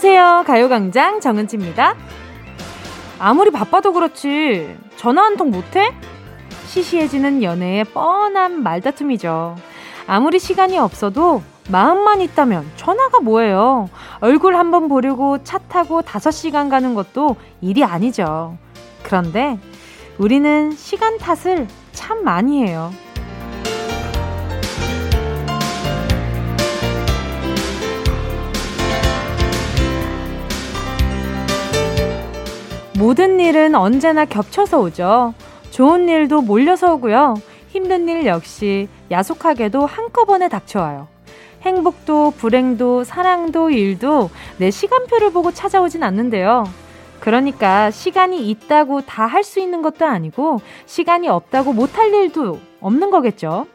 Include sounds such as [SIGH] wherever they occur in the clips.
안녕하세요. 가요광장 정은지입니다. 아무리 바빠도 그렇지 전화 한 통 못해? 시시해지는 연애의 뻔한 말다툼이죠. 아무리 시간이 없어도 마음만 있다면 전화가 뭐예요? 얼굴 한번 보려고 차 타고 5시간 가는 것도 일이 아니죠. 그런데 우리는 시간 탓을 참 많이 해요. 모든 일은 언제나 겹쳐서 오죠. 좋은 일도 몰려서 오고요. 힘든 일 역시 야속하게도 한꺼번에 닥쳐와요. 행복도 불행도 사랑도 일도 내 시간표를 보고 찾아오진 않는데요. 그러니까 시간이 있다고 다 할 수 있는 것도 아니고 시간이 없다고 못할 일도 없는 거겠죠.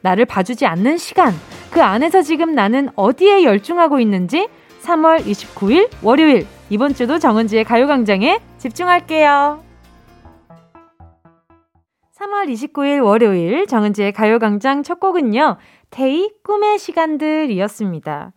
나를 봐주지 않는 시간, 그 안에서 지금 나는 어디에 열중하고 있는지 3월 29일 월요일 이번 주도 정은지의 가요광장에 집중할게요. 3월 29일 월요일 정은지의 가요광장 첫 곡은요. 테이 꿈의 시간들이었습니다.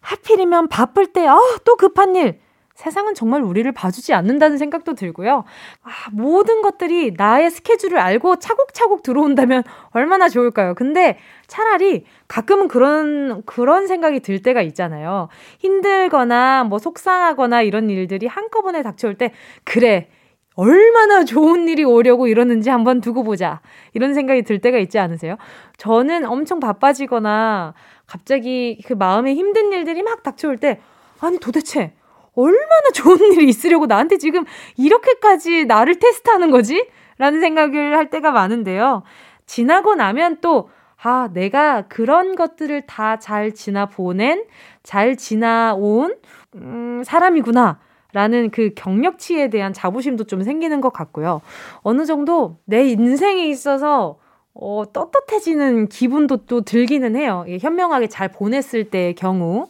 하필이면 바쁠 때, 어, 또 급한 일. 세상은 정말 우리를 봐주지 않는다는 생각도 들고요. 아, 모든 것들이 나의 스케줄을 알고 차곡차곡 들어온다면 얼마나 좋을까요? 근데 차라리 가끔은 그런, 그런 생각이 들 때가 있잖아요. 힘들거나 뭐 속상하거나 이런 일들이 한꺼번에 닥쳐올 때, 그래. 얼마나 좋은 일이 오려고 이러는지 한번 두고 보자. 이런 생각이 들 때가 있지 않으세요? 저는 엄청 바빠지거나 갑자기 그 마음에 힘든 일들이 막 닥쳐올 때, 아니 도대체 얼마나 좋은 [LAUGHS] 일이 있으려고 나한테 지금 이렇게까지 나를 테스트하는 거지? 라는 생각을 할 때가 많은데요. 지나고 나면 또, 아, 내가 그런 것들을 다 잘 지나보낸, 잘 지나온, 음, 사람이구나. 라는 그 경력치에 대한 자부심도 좀 생기는 것 같고요. 어느 정도 내 인생에 있어서 어, 떳떳해지는 기분도 또 들기는 해요. 현명하게 잘 보냈을 때의 경우.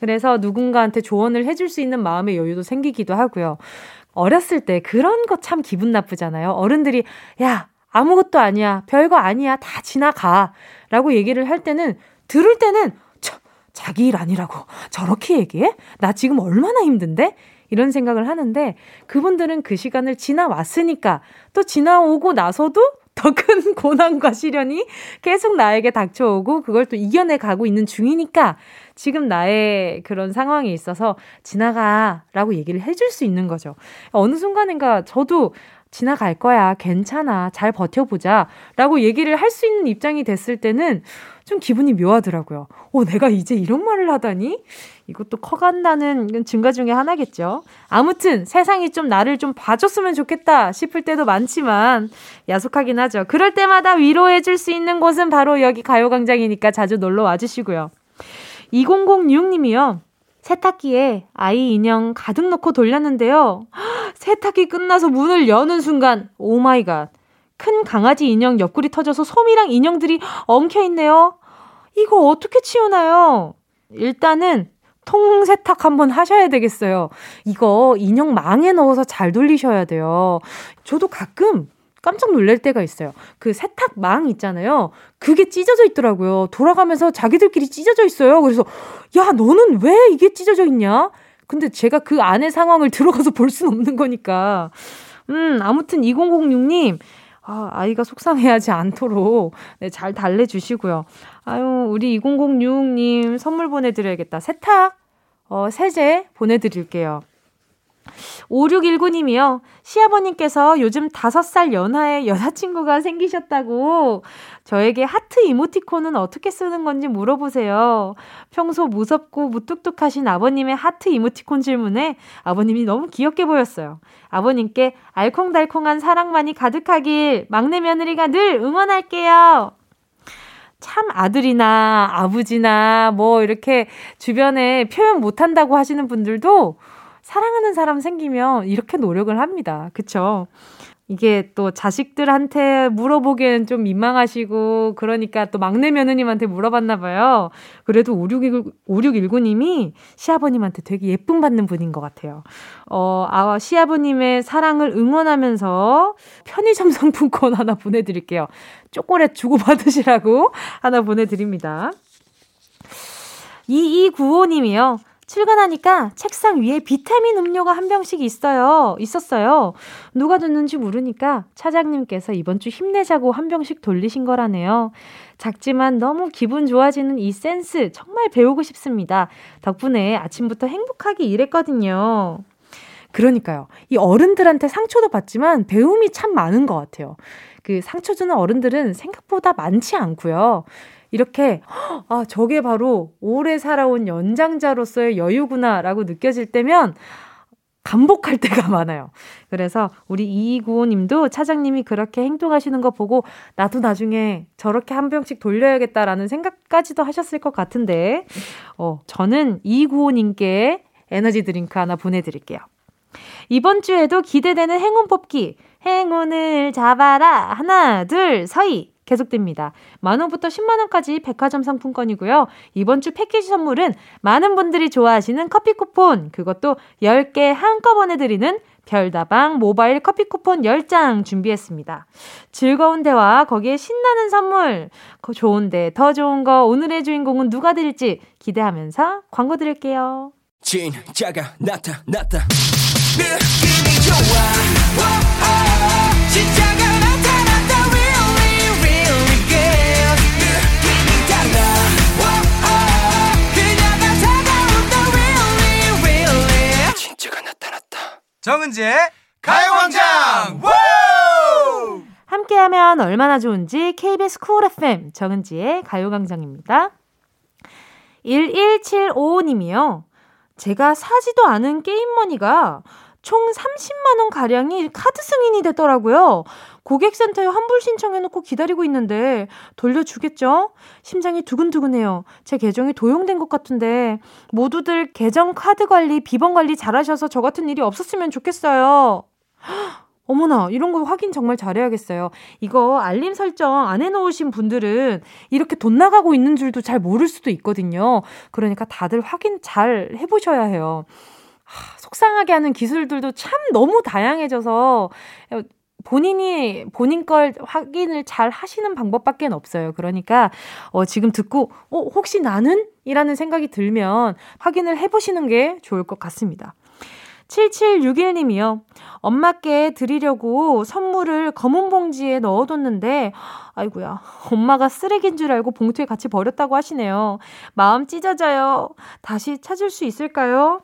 그래서 누군가한테 조언을 해줄 수 있는 마음의 여유도 생기기도 하고요. 어렸을 때 그런 거 참 기분 나쁘잖아요. 어른들이, 야, 아무것도 아니야. 별거 아니야. 다 지나가. 라고 얘기를 할 때는, 들을 때는, 저, 자기 일 아니라고. 저렇게 얘기해? 나 지금 얼마나 힘든데? 이런 생각을 하는데, 그분들은 그 시간을 지나왔으니까, 또 지나오고 나서도 더 큰 [LAUGHS] 고난과 시련이 계속 나에게 닥쳐오고 그걸 또 이겨내 가고 있는 중이니까 지금 나의 그런 상황에 있어서 지나가 라고 얘기를 해줄 수 있는 거죠. 어느 순간인가 저도 지나갈 거야. 괜찮아. 잘 버텨보자. 라고 얘기를 할 수 있는 입장이 됐을 때는 좀 기분이 묘하더라고요. 어, 내가 이제 이런 말을 하다니? 이것도 커간다는 증가 중에 하나겠죠. 아무튼 세상이 좀 나를 좀 봐줬으면 좋겠다 싶을 때도 많지만 야속하긴 하죠. 그럴 때마다 위로해줄 수 있는 곳은 바로 여기 가요광장이니까 자주 놀러 와주시고요. 2006님이요. 세탁기에 아이 인형 가득 넣고 돌렸는데요. 세탁기 끝나서 문을 여는 순간, oh my god. 큰 강아지 인형 옆구리 터져서 솜이랑 인형들이 엉켜 있네요. 이거 어떻게 치우나요? 일단은 통세탁 한번 하셔야 되겠어요. 이거 인형 망에 넣어서 잘 돌리셔야 돼요. 저도 가끔 깜짝 놀랄 때가 있어요. 그 세탁망 있잖아요. 그게 찢어져 있더라고요. 돌아가면서 자기들끼리 찢어져 있어요. 그래서, 야, 너는 왜 이게 찢어져 있냐? 근데 제가 그 안의 상황을 들어가서 볼 수는 없는 거니까. 음, 아무튼 2006님, 아, 아이가 속상해하지 않도록 네, 잘 달래주시고요. 아유, 우리 2006님 선물 보내드려야겠다. 세탁, 어, 세제 보내드릴게요. 5619님이요. 시아버님께서 요즘 5살 연하의 여자친구가 생기셨다고 저에게 하트 이모티콘은 어떻게 쓰는 건지 물어보세요. 평소 무섭고 무뚝뚝하신 아버님의 하트 이모티콘 질문에 아버님이 너무 귀엽게 보였어요. 아버님께 알콩달콩한 사랑만이 가득하길 막내 며느리가 늘 응원할게요. 참 아들이나 아버지나 뭐 이렇게 주변에 표현 못한다고 하시는 분들도 사랑하는 사람 생기면 이렇게 노력을 합니다. 그쵸? 이게 또 자식들한테 물어보기엔 좀 민망하시고, 그러니까 또 막내 며느님한테 물어봤나 봐요. 그래도 5619, 5619님이 시아버님한테 되게 예쁨 받는 분인 것 같아요. 어, 아, 시아버님의 사랑을 응원하면서 편의점 상품권 하나 보내드릴게요. 초콜릿 주고받으시라고 하나 보내드립니다. 2295님이요. 출근하니까 책상 위에 비타민 음료가 한 병씩 있어요. 있었어요. 누가 줬는지 모르니까 차장님께서 이번 주 힘내자고 한 병씩 돌리신 거라네요. 작지만 너무 기분 좋아지는 이 센스 정말 배우고 싶습니다. 덕분에 아침부터 행복하게 일했거든요. 그러니까요. 이 어른들한테 상처도 받지만 배움이 참 많은 것 같아요. 그 상처 주는 어른들은 생각보다 많지 않고요. 이렇게 아 저게 바로 오래 살아온 연장자로서의 여유구나라고 느껴질 때면 감복할 [LAUGHS] 때가 많아요. 그래서 우리 이구호님도 차장님이 그렇게 행동하시는 거 보고 나도 나중에 저렇게 한 병씩 돌려야겠다라는 생각까지도 하셨을 것 같은데, 어, 저는 이구호님께 에너지 드링크 하나 보내드릴게요. 이번 주에도 기대되는 행운 뽑기. 행운을 잡아라. 하나, 둘, 서이. 계속됩니다. 만 원부터 10만 원까지 백화점 상품권이고요. 이번 주 패키지 선물은 많은 분들이 좋아하시는 커피 쿠폰, 그것도 10개 한꺼번에 드리는 별다방 모바일 커피 쿠폰 10장 준비했습니다. 즐거운 대화, 거기에 신나는 선물, 좋은데 더 좋은 거 오늘의 주인공은 누가 될지 기대하면서 광고 드릴게요. 진짜가 나타났다. 느낌이 좋아. 정은지의 가요광장 함께하면 얼마나 좋은지 KBS Cool FM 정은지의 가요광장입니다. 11755님이요. 제가 사지도 않은 게임머니가 총 30만 원 가량이 카드 승인이 됐더라고요. 고객센터에 환불 신청해놓고 기다리고 있는데 돌려주겠죠? 심장이 두근두근해요. 제 계정이 도용된 것 같은데 모두들 계정 카드 관리, 비번 관리 잘하셔서 저 같은 일이 없었으면 좋겠어요. [GASPS] 어머나, 이런 거 확인 정말 잘해야겠어요. 이거 알림 설정 안 해놓으신 분들은 이렇게 돈 나가고 있는 줄도 잘 모를 수도 있거든요. 그러니까 다들 확인 잘 해보셔야 해요. 하, 속상하게 하는 기술들도 참 너무 다양해져서 본인이 본인 걸 확인을 잘 하시는 방법밖에 없어요. 그러니까 어 지금 듣고 어 혹시 나는 이라는 생각이 들면 확인을 해 보시는 게 좋을 것 같습니다. 7761님이요. 엄마께 드리려고 선물을 검은 봉지에 넣어뒀는데, 아이구야 엄마가 쓰레기인 줄 알고 봉투에 같이 버렸다고 하시네요. 마음 찢어져요. 다시 찾을 수 있을까요?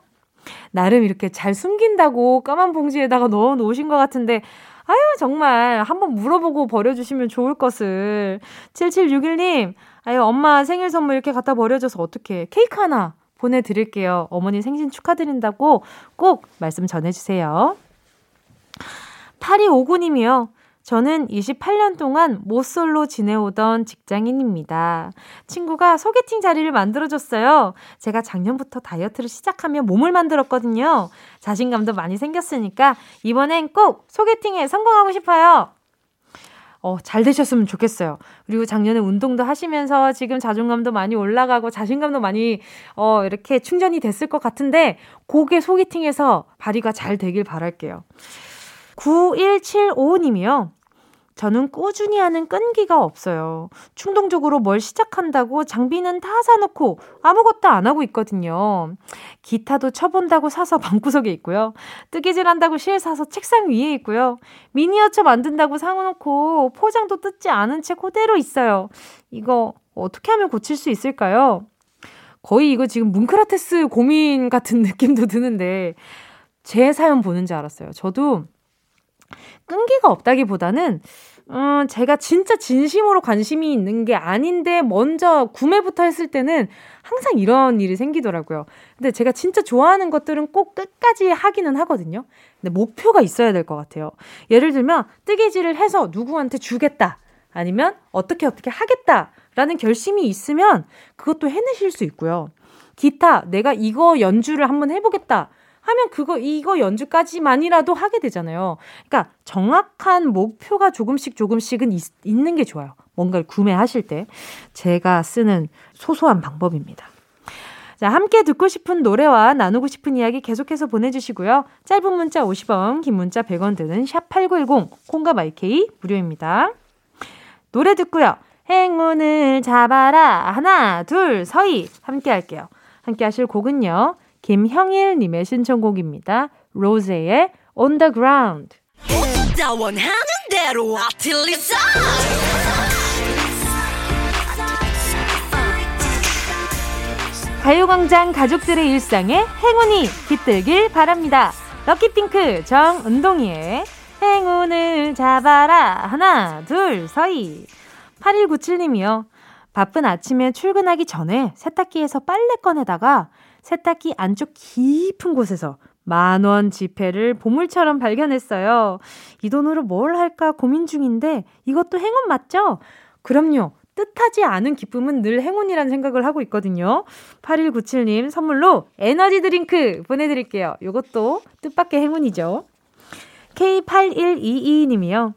나름 이렇게 잘 숨긴다고 까만 봉지에다가 넣어 놓으신 것 같은데, 아유, 정말 한번 물어보고 버려주시면 좋을 것을. 7761님, 아유, 엄마 생일 선물 이렇게 갖다 버려줘서 어떡해. 케이크 하나 보내드릴게요. 어머니 생신 축하드린다고 꼭 말씀 전해주세요. 8259님이요. 저는 28년 동안 모쏠로 지내오던 직장인입니다. 친구가 소개팅 자리를 만들어줬어요. 제가 작년부터 다이어트를 시작하며 몸을 만들었거든요. 자신감도 많이 생겼으니까 이번엔 꼭 소개팅에 성공하고 싶어요. 어, 잘 되셨으면 좋겠어요. 그리고 작년에 운동도 하시면서 지금 자존감도 많이 올라가고 자신감도 많이, 어, 이렇게 충전이 됐을 것 같은데, 고개 소개팅에서 발휘가 잘 되길 바랄게요. 9175님이요. 저는 꾸준히 하는 끈기가 없어요. 충동적으로 뭘 시작한다고 장비는 다 사놓고 아무것도 안 하고 있거든요. 기타도 쳐본다고 사서 [LAUGHS] 방구석에 있고요. 뜨개질 한다고 실 사서 책상 위에 있고요. 미니어처 만든다고 사놓고 포장도 뜯지 않은 채 그대로 있어요. 이거 어떻게 하면 고칠 수 있을까요? 거의 이거 지금 뭉크라테스 고민 같은 [LAUGHS] 느낌도 드는데 제 사연 보는 줄 알았어요. 저도 끈기가 없다기보다는 음, 제가 진짜 진심으로 관심이 있는 게 아닌데 먼저 구매부터 했을 때는 항상 이런 일이 생기더라고요. 근데 제가 진짜 좋아하는 것들은 꼭 끝까지 하기는 하거든요. 근데 목표가 있어야 될 것 같아요. 예를 들면 뜨개질을 해서 누구한테 주겠다. 아니면 어떻게 어떻게 하겠다. 라는 결심이 있으면 그것도 해내실 수 있고요. 기타, 내가 이거 연주를 한번 해보겠다. 하면 그거 이거 연주까지만이라도 하게 되잖아요. 그러니까 정확한 목표가 조금씩 조금씩은 있, 있는 게 좋아요. 뭔가를 구매하실 때 제가 쓰는 소소한 방법입니다. 자, 함께 듣고 싶은 노래와 나누고 싶은 이야기 계속해서 보내주시고요. 짧은 문자 50원, 긴 문자 100원 드는 샵8910, 콩과 마이케이 무료입니다. 노래 듣고요. 행운을 잡아라. 하나, 둘, 서희. 함께 할게요. 함께 하실 곡은요. 김형일님의 신청곡입니다. 로제의 On the Ground. 가요광장 가족들의 일상에 행운이 깃들길 바랍니다. 럭키핑크 정은동이의 행운을 잡아라. 하나, 둘, 서희. 8197님이요. 바쁜 아침에 출근하기 전에 세탁기에서 빨래 꺼내다가 세탁기 안쪽 깊은 곳에서 만원 지폐를 보물처럼 발견했어요. 이 돈으로 뭘 할까 고민 중인데 이것도 행운 맞죠? 그럼요. 뜻하지 않은 기쁨은 늘 행운이란 생각을 하고 있거든요. 8197님 선물로 에너지 드링크 보내드릴게요. 이것도 뜻밖의 행운이죠. K8122님이요.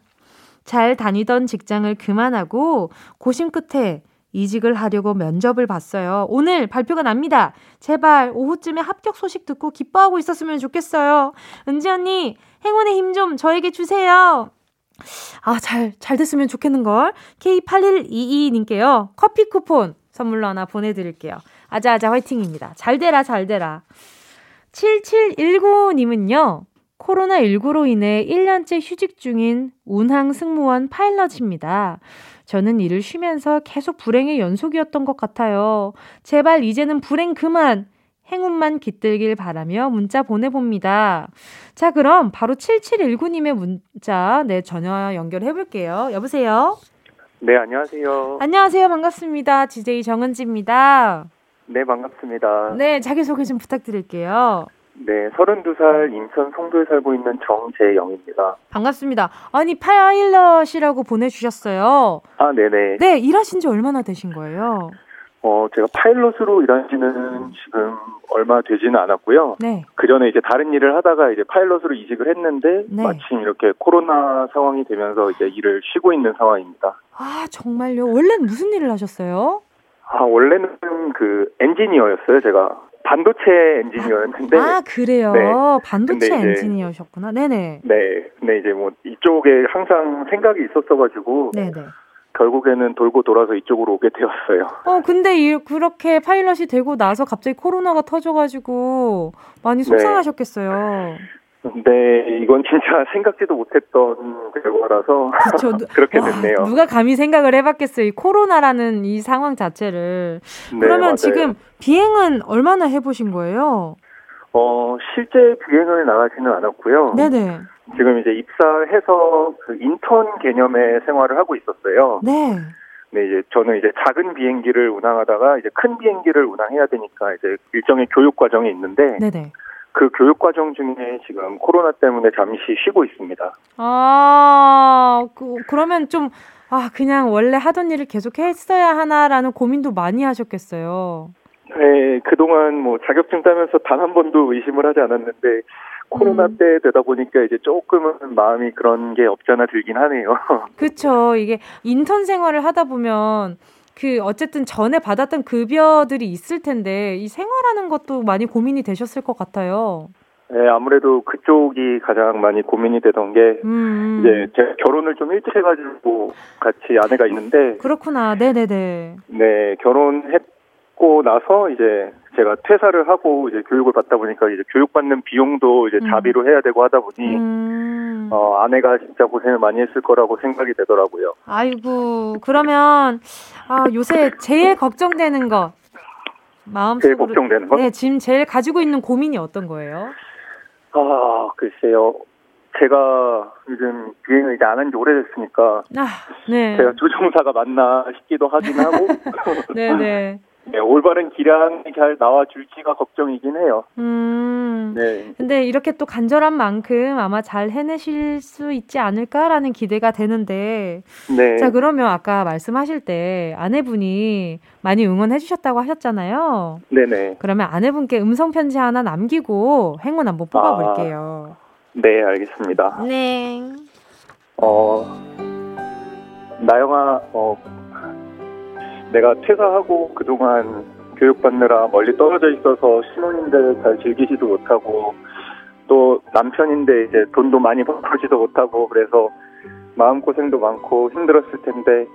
잘 다니던 직장을 그만하고 고심 끝에 이직을 하려고 면접을 봤어요. 오늘 발표가 납니다. 제발 오후쯤에 합격 소식 듣고 기뻐하고 있었으면 좋겠어요. 은지 언니, 행운의 힘 좀 저에게 주세요. 아, 잘, 잘 됐으면 좋겠는걸. K8122님께요. 커피 쿠폰 선물로 하나 보내드릴게요. 아자아자 화이팅입니다. 잘 되라, 잘 되라. 7719님은요. 코로나19로 인해 1년째 휴직 중인 운항 승무원 파일럿입니다. 저는 일을 쉬면서 계속 불행의 연속이었던 것 같아요. 제발 이제는 불행 그만! 행운만 깃들길 바라며 문자 보내봅니다. 자, 그럼 바로 7719님의 문자, 네, 전화 연결해 볼게요. 여보세요? 네, 안녕하세요. 안녕하세요. 반갑습니다. DJ 정은지입니다. 네, 반갑습니다. 네, 자기소개 좀 부탁드릴게요. 네, 32살 인천 송도에 살고 있는 정재영입니다. 반갑습니다. 아니, 파일럿이라고 보내주셨어요. 아, 네네. 네, 일하신 지 얼마나 되신 거예요? 어, 제가 파일럿으로 일한 지는 지금 얼마 되지는 않았고요. 네. 그 전에 이제 다른 일을 하다가 이제 파일럿으로 이직을 했는데 네. 마침 이렇게 코로나 상황이 되면서 이제 일을 쉬고 있는 상황입니다. 아, 정말요? 원래는 무슨 일을 하셨어요? 아, 원래는 그 엔지니어였어요, 제가. 반도체 엔지니어였는데. 아, 그래요? 네. 반도체 이제- 엔지니어셨구나. 네네. 네. 근데 이제 뭐 이쪽에 항상 생각이 있었어가지고. 네네. 결국에는 돌고 돌아서 이쪽으로 오게 되었어요. 어, 근데 이, 그렇게 파일럿이 되고 나서 갑자기 코로나가 터져가지고 많이 네. 속상하셨겠어요. 근 데 이건 진짜 [LAUGHS] 생각지도 못했던 결과라서 그쵸. 누- [LAUGHS] 그렇게 와, 됐네요. 누가 감히 생각을 해봤겠어요. 이 코로나라는 이 상황 자체를. 네, 그러면 맞아요. 지금 비행은 얼마나 해보신 거예요? 어 실제 비행을 나가지는 않았고요. 네네. 지금 이제 입사해서 그 인턴 개념의 생활을 하고 있었어요. 네. 네 이제 저는 이제 작은 비행기를 운항하다가 이제 큰 비행기를 운항해야 되니까 이제 일정의 교육 과정이 있는데 네네. 그 교육 과정 중에 지금 코로나 때문에 잠시 쉬고 있습니다. 아, 그, 그러면 좀, 아, 그냥 원래 하던 일을 계속 했어야 하나라는 고민도 많이 하셨겠어요. 네, 그동안 뭐 자격증 따면서 단 한 번도 의심을 하지 않았는데 코로나 음. 때 되다 보니까 이제 조금은 마음이 그런 게 없잖아 들긴 하네요. [LAUGHS] 그쵸. 이게 인턴 생활을 하다 보면 그 어쨌든 전에 받았던 급여들이 있을 텐데 이 생활하는 것도 많이 고민이 되셨을 것 같아요. 네, 아무래도 그쪽이 가장 많이 고민이 되던 게 음. 이제 제가 결혼을 좀 일찍 해가지고 같이 아내가 있는데 그렇구나. 네 네 네. 네 결혼했 고 나서 이제 제가 퇴사를 하고 이제 교육을 받다 보니까 이제 교육받는 비용도 이제 음. 자비로 해야 되고 하다 보니 음. 어 아내가 진짜 고생을 많이 했을 거라고 생각이 되더라고요. 아이고, 그러면, 아, 요새 제일 걱정되는 거. 마음속으로. 제일 걱정되는 건? 네, 지금 제일 가지고 있는 고민이 어떤 거예요? 아 글쎄요. 제가 요즘 비행을 이제 안 한 지 오래됐으니까 아, 네. 제가 조종사가 맞나 싶기도 하긴 하고 네네. [LAUGHS] 네, 올바른 기량이 잘 나와줄지가 걱정이긴 해요. 음. 네, 근데 이렇게 또 간절한 만큼 아마 잘 해내실 수 있지 않을까라는 기대가 되는데. 네, 자, 그러면 아까 말씀하실 때 아내분이 많이 응원해 주셨다고 하셨잖아요. 네네. 그러면 아내분께 음성편지 하나 남기고 행운 한번 뽑아볼게요. 네, 알겠습니다. 네. 어, 나영아, 어, 내가 퇴사하고 그동안 교육받느라 멀리 떨어져 있어서 신혼인데 잘 즐기지도 못하고 또 남편인데 이제 돈도 많이 벌지도 못하고 그래서 마음고생도 많고 힘들었을 텐데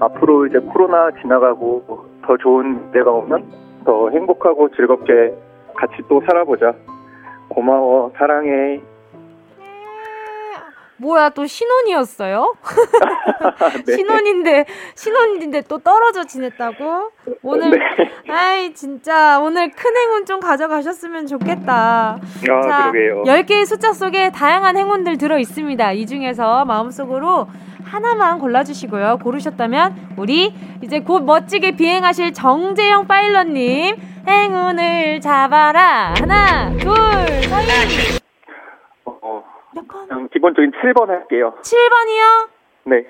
앞으로 이제 코로나 지나가고 더 좋은 때가 오면 더 행복하고 즐겁게 같이 또 살아보자. 고마워, 사랑해. 뭐야 또 신혼이었어요? [LAUGHS] 네. 신혼인데 신혼인데 또 떨어져 지냈다고? 오늘 네. 아이 진짜 오늘 큰 행운 좀 가져가셨으면 좋겠다. 아, 그러게요. 10개의 숫자 속에 다양한 행운들 들어 있습니다. 이 중에서 마음속으로 하나만 골라주시고요. 고르셨다면 우리 이제 곧 멋지게 비행하실 정재영 파일럿님 행운을 잡아라. 하나, 둘, 셋. 번? 그냥 기본적인 7번 할게요. 7번이요? 네.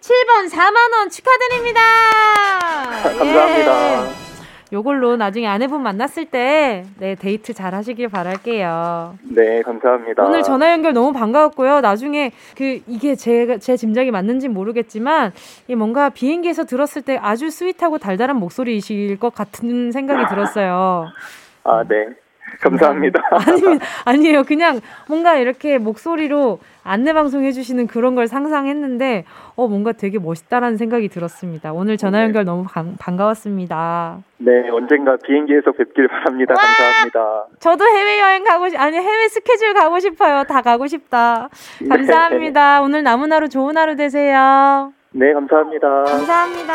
7번 4만원 축하드립니다. [LAUGHS] 감사합니다. 예. 요걸로 나중에 아내분 만났을 때, 네, 데이트 잘 하시길 바랄게요. 네, 감사합니다. 오늘 전화 연결 너무 반가웠고요. 나중에 그, 이게 제, 제 짐작이 맞는지 모르겠지만, 이 뭔가 비행기에서 들었을 때 아주 sweet하고 달달한 목소리이실 것 같은 생각이 들었어요. 아, 네. [LAUGHS] 감사합니다. [LAUGHS] 아니, 아니에요. 그냥 뭔가 이렇게 목소리로 안내방송 해주시는 그런 걸 상상했는데, 어, 뭔가 되게 멋있다라는 생각이 들었습니다. 오늘 전화 연결 너무 반, 반가웠습니다. 네, 언젠가 비행기에서 뵙길 바랍니다. 감사합니다. 저도 해외여행 가고, 싶, 아니, 해외 스케줄 가고 싶어요. 다 가고 싶다. 네. 감사합니다. 오늘 남은 하루 좋은 하루 되세요. 네, 감사합니다. 감사합니다.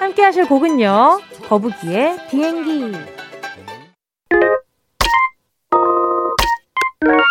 함께 하실 곡은요. 거북이의 비행기.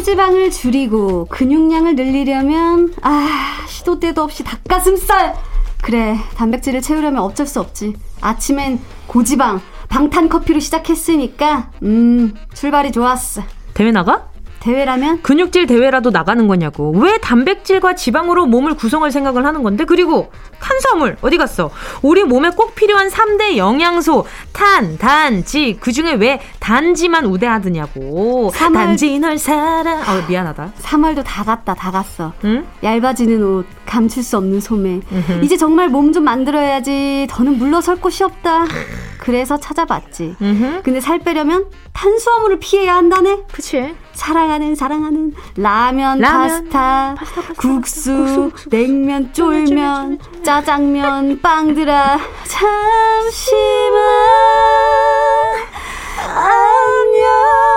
체지방을 줄이고 근육량을 늘리려면 아 시도 때도 없이 닭가슴살! 그래 단백질을 채우려면 어쩔 수 없지. 아침엔 고지방 방탄 커피로 시작했으니까 음 출발이 좋았어. 대회 나가? 대회라면 근육질 대회라도 나가는 거냐고. 왜 단백질과 지방으로 몸을 구성할 생각을 하는 건데? 그리고 탄수화물 어디 갔어? 우리 몸에 꼭 필요한 3대 영양소 탄, 단, 지. 그 중에 왜 단지만 우대하드냐고. 삼월- 단지 널 사랑. 어, 미안하다. 3월도 다 갔다 다 갔어 응? 얇아지는 옷 감출 수 없는 소매. 이제 정말 몸 좀 만들어야지 더는 물러설 곳이 없다 그래서 찾아봤지. 음. 근데 살 빼려면 탄수화물을 피해야 한다네? 그치. 사랑하는 사랑하는. 라면, 라면, 파스타, 파스타, 파스타, 국수, 국수, 국수, 냉면, 쫄면, 짜장면, [LAUGHS] 빵들아. 잠시만. 안녕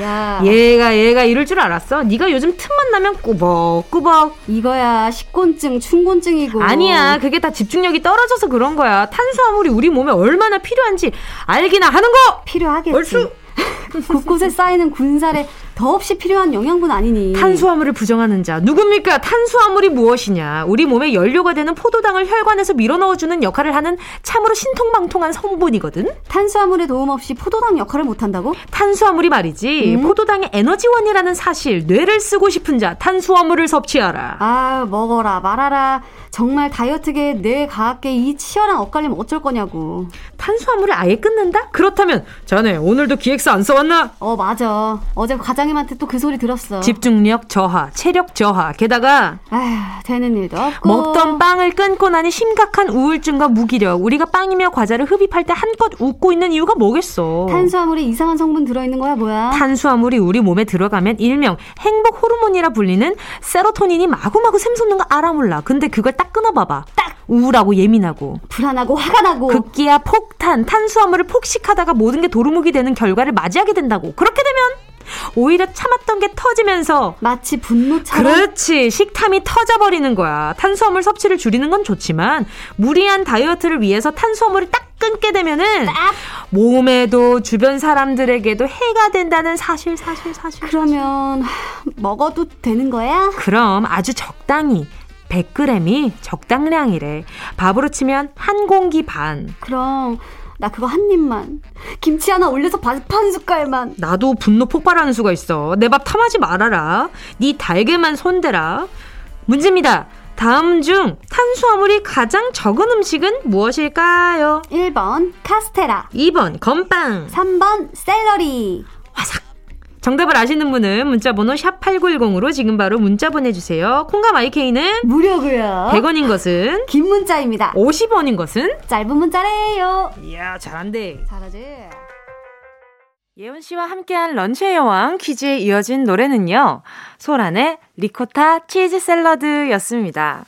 야 얘가 얘가 이럴 줄 알았어? 네가 요즘 틈만 나면 꾸벅꾸벅. 이거야 식곤증 충곤증이고 아니야. 그게 다 집중력이 떨어져서 그런 거야. 탄수화물이 우리 몸에 얼마나 필요한지 알기나 하는 거. 필요하겠지 얼쑤. [LAUGHS] 곳곳에 쌓이는 군살에 더없이 필요한 영양분 아니니 탄수화물을 부정하는 자 누굽니까? 탄수화물이 무엇이냐? 우리 몸에 연료가 되는 포도당을 혈관에서 밀어넣어주는 역할을 하는 참으로 신통방통한 성분이거든. 탄수화물의 도움 없이 포도당 역할을 못한다고? 탄수화물이 말이지 음? 포도당의 에너지원이라는 사실 뇌를 쓰고 싶은 자 탄수화물을 섭취하라. 아 먹어라 말아라 정말 다이어트계 뇌 과학계 이 치열한 엇갈림 어쩔 거냐고 탄수화물을 아예 끊는다? 그렇다면 자네 오늘도 기획서 안 써왔나? 어 맞아 어제 과장님한테 또 그 소리 들었어 집중력 저하, 체력 저하, 게다가 아휴 되는 일도 없고 먹던 빵을 끊고 나니 심각한 우울증과 무기력. 우리가 빵이며 과자를 흡입할 때 한껏 웃고 있는 이유가 뭐겠어? 탄수화물에 이상한 성분 들어있는 거야 뭐야 탄수화물이 우리 몸에 들어가면 일명 행복 호르몬이라 불리는 세로토닌이 마구마구 샘솟는 거 알아 몰라. 근데 그걸 딱 끊어봐봐. 딱 우울하고 예민하고. 불안하고 화가 나고 급기야 폭탄, 탄수화물을 폭식하다가 모든 게 도루묵이 되는 결과를 맞이하게 된다고. 그렇게 되면 오히려 참았던 게 터지면서 마치 분노처럼 그렇지. 식탐이 터져버리는 거야. 탄수화물 섭취를 줄이는 건 좋지만 무리한 다이어트를 위해서 탄수화물을 딱 끊게 되면은 몸에도 주변 사람들에게도 해가 된다는 사실 사실 사실. 그러면 하, 먹어도 되는 거야? 그럼 아주 적당히 100g이 적당량이래. 밥으로 치면 한 공기 반. 그럼 나 그거 한 입만 김치 하나 올려서 밥 한 숟갈만 나도 분노 폭발하는 수가 있어. 내 밥 탐하지 말아라. 네 달걀만 손대라. 문제입니다. 다음 중 탄수화물이 가장 적은 음식은 무엇일까요? 1번 카스테라 2번 건빵 3번 샐러리 화삭 정답을 아시는 분은 문자번호 샵 8910으로 지금 바로 문자 보내주세요. 콩과 마이케이는 무료고요 100원인 것은 긴 문자입니다 50원인 것은 짧은 문자래요 이야 잘한대. 잘하지 예원 씨와 함께한 런치의 여왕 퀴즈에 이어진 노래는요. 소란의 리코타 치즈 샐러드였습니다.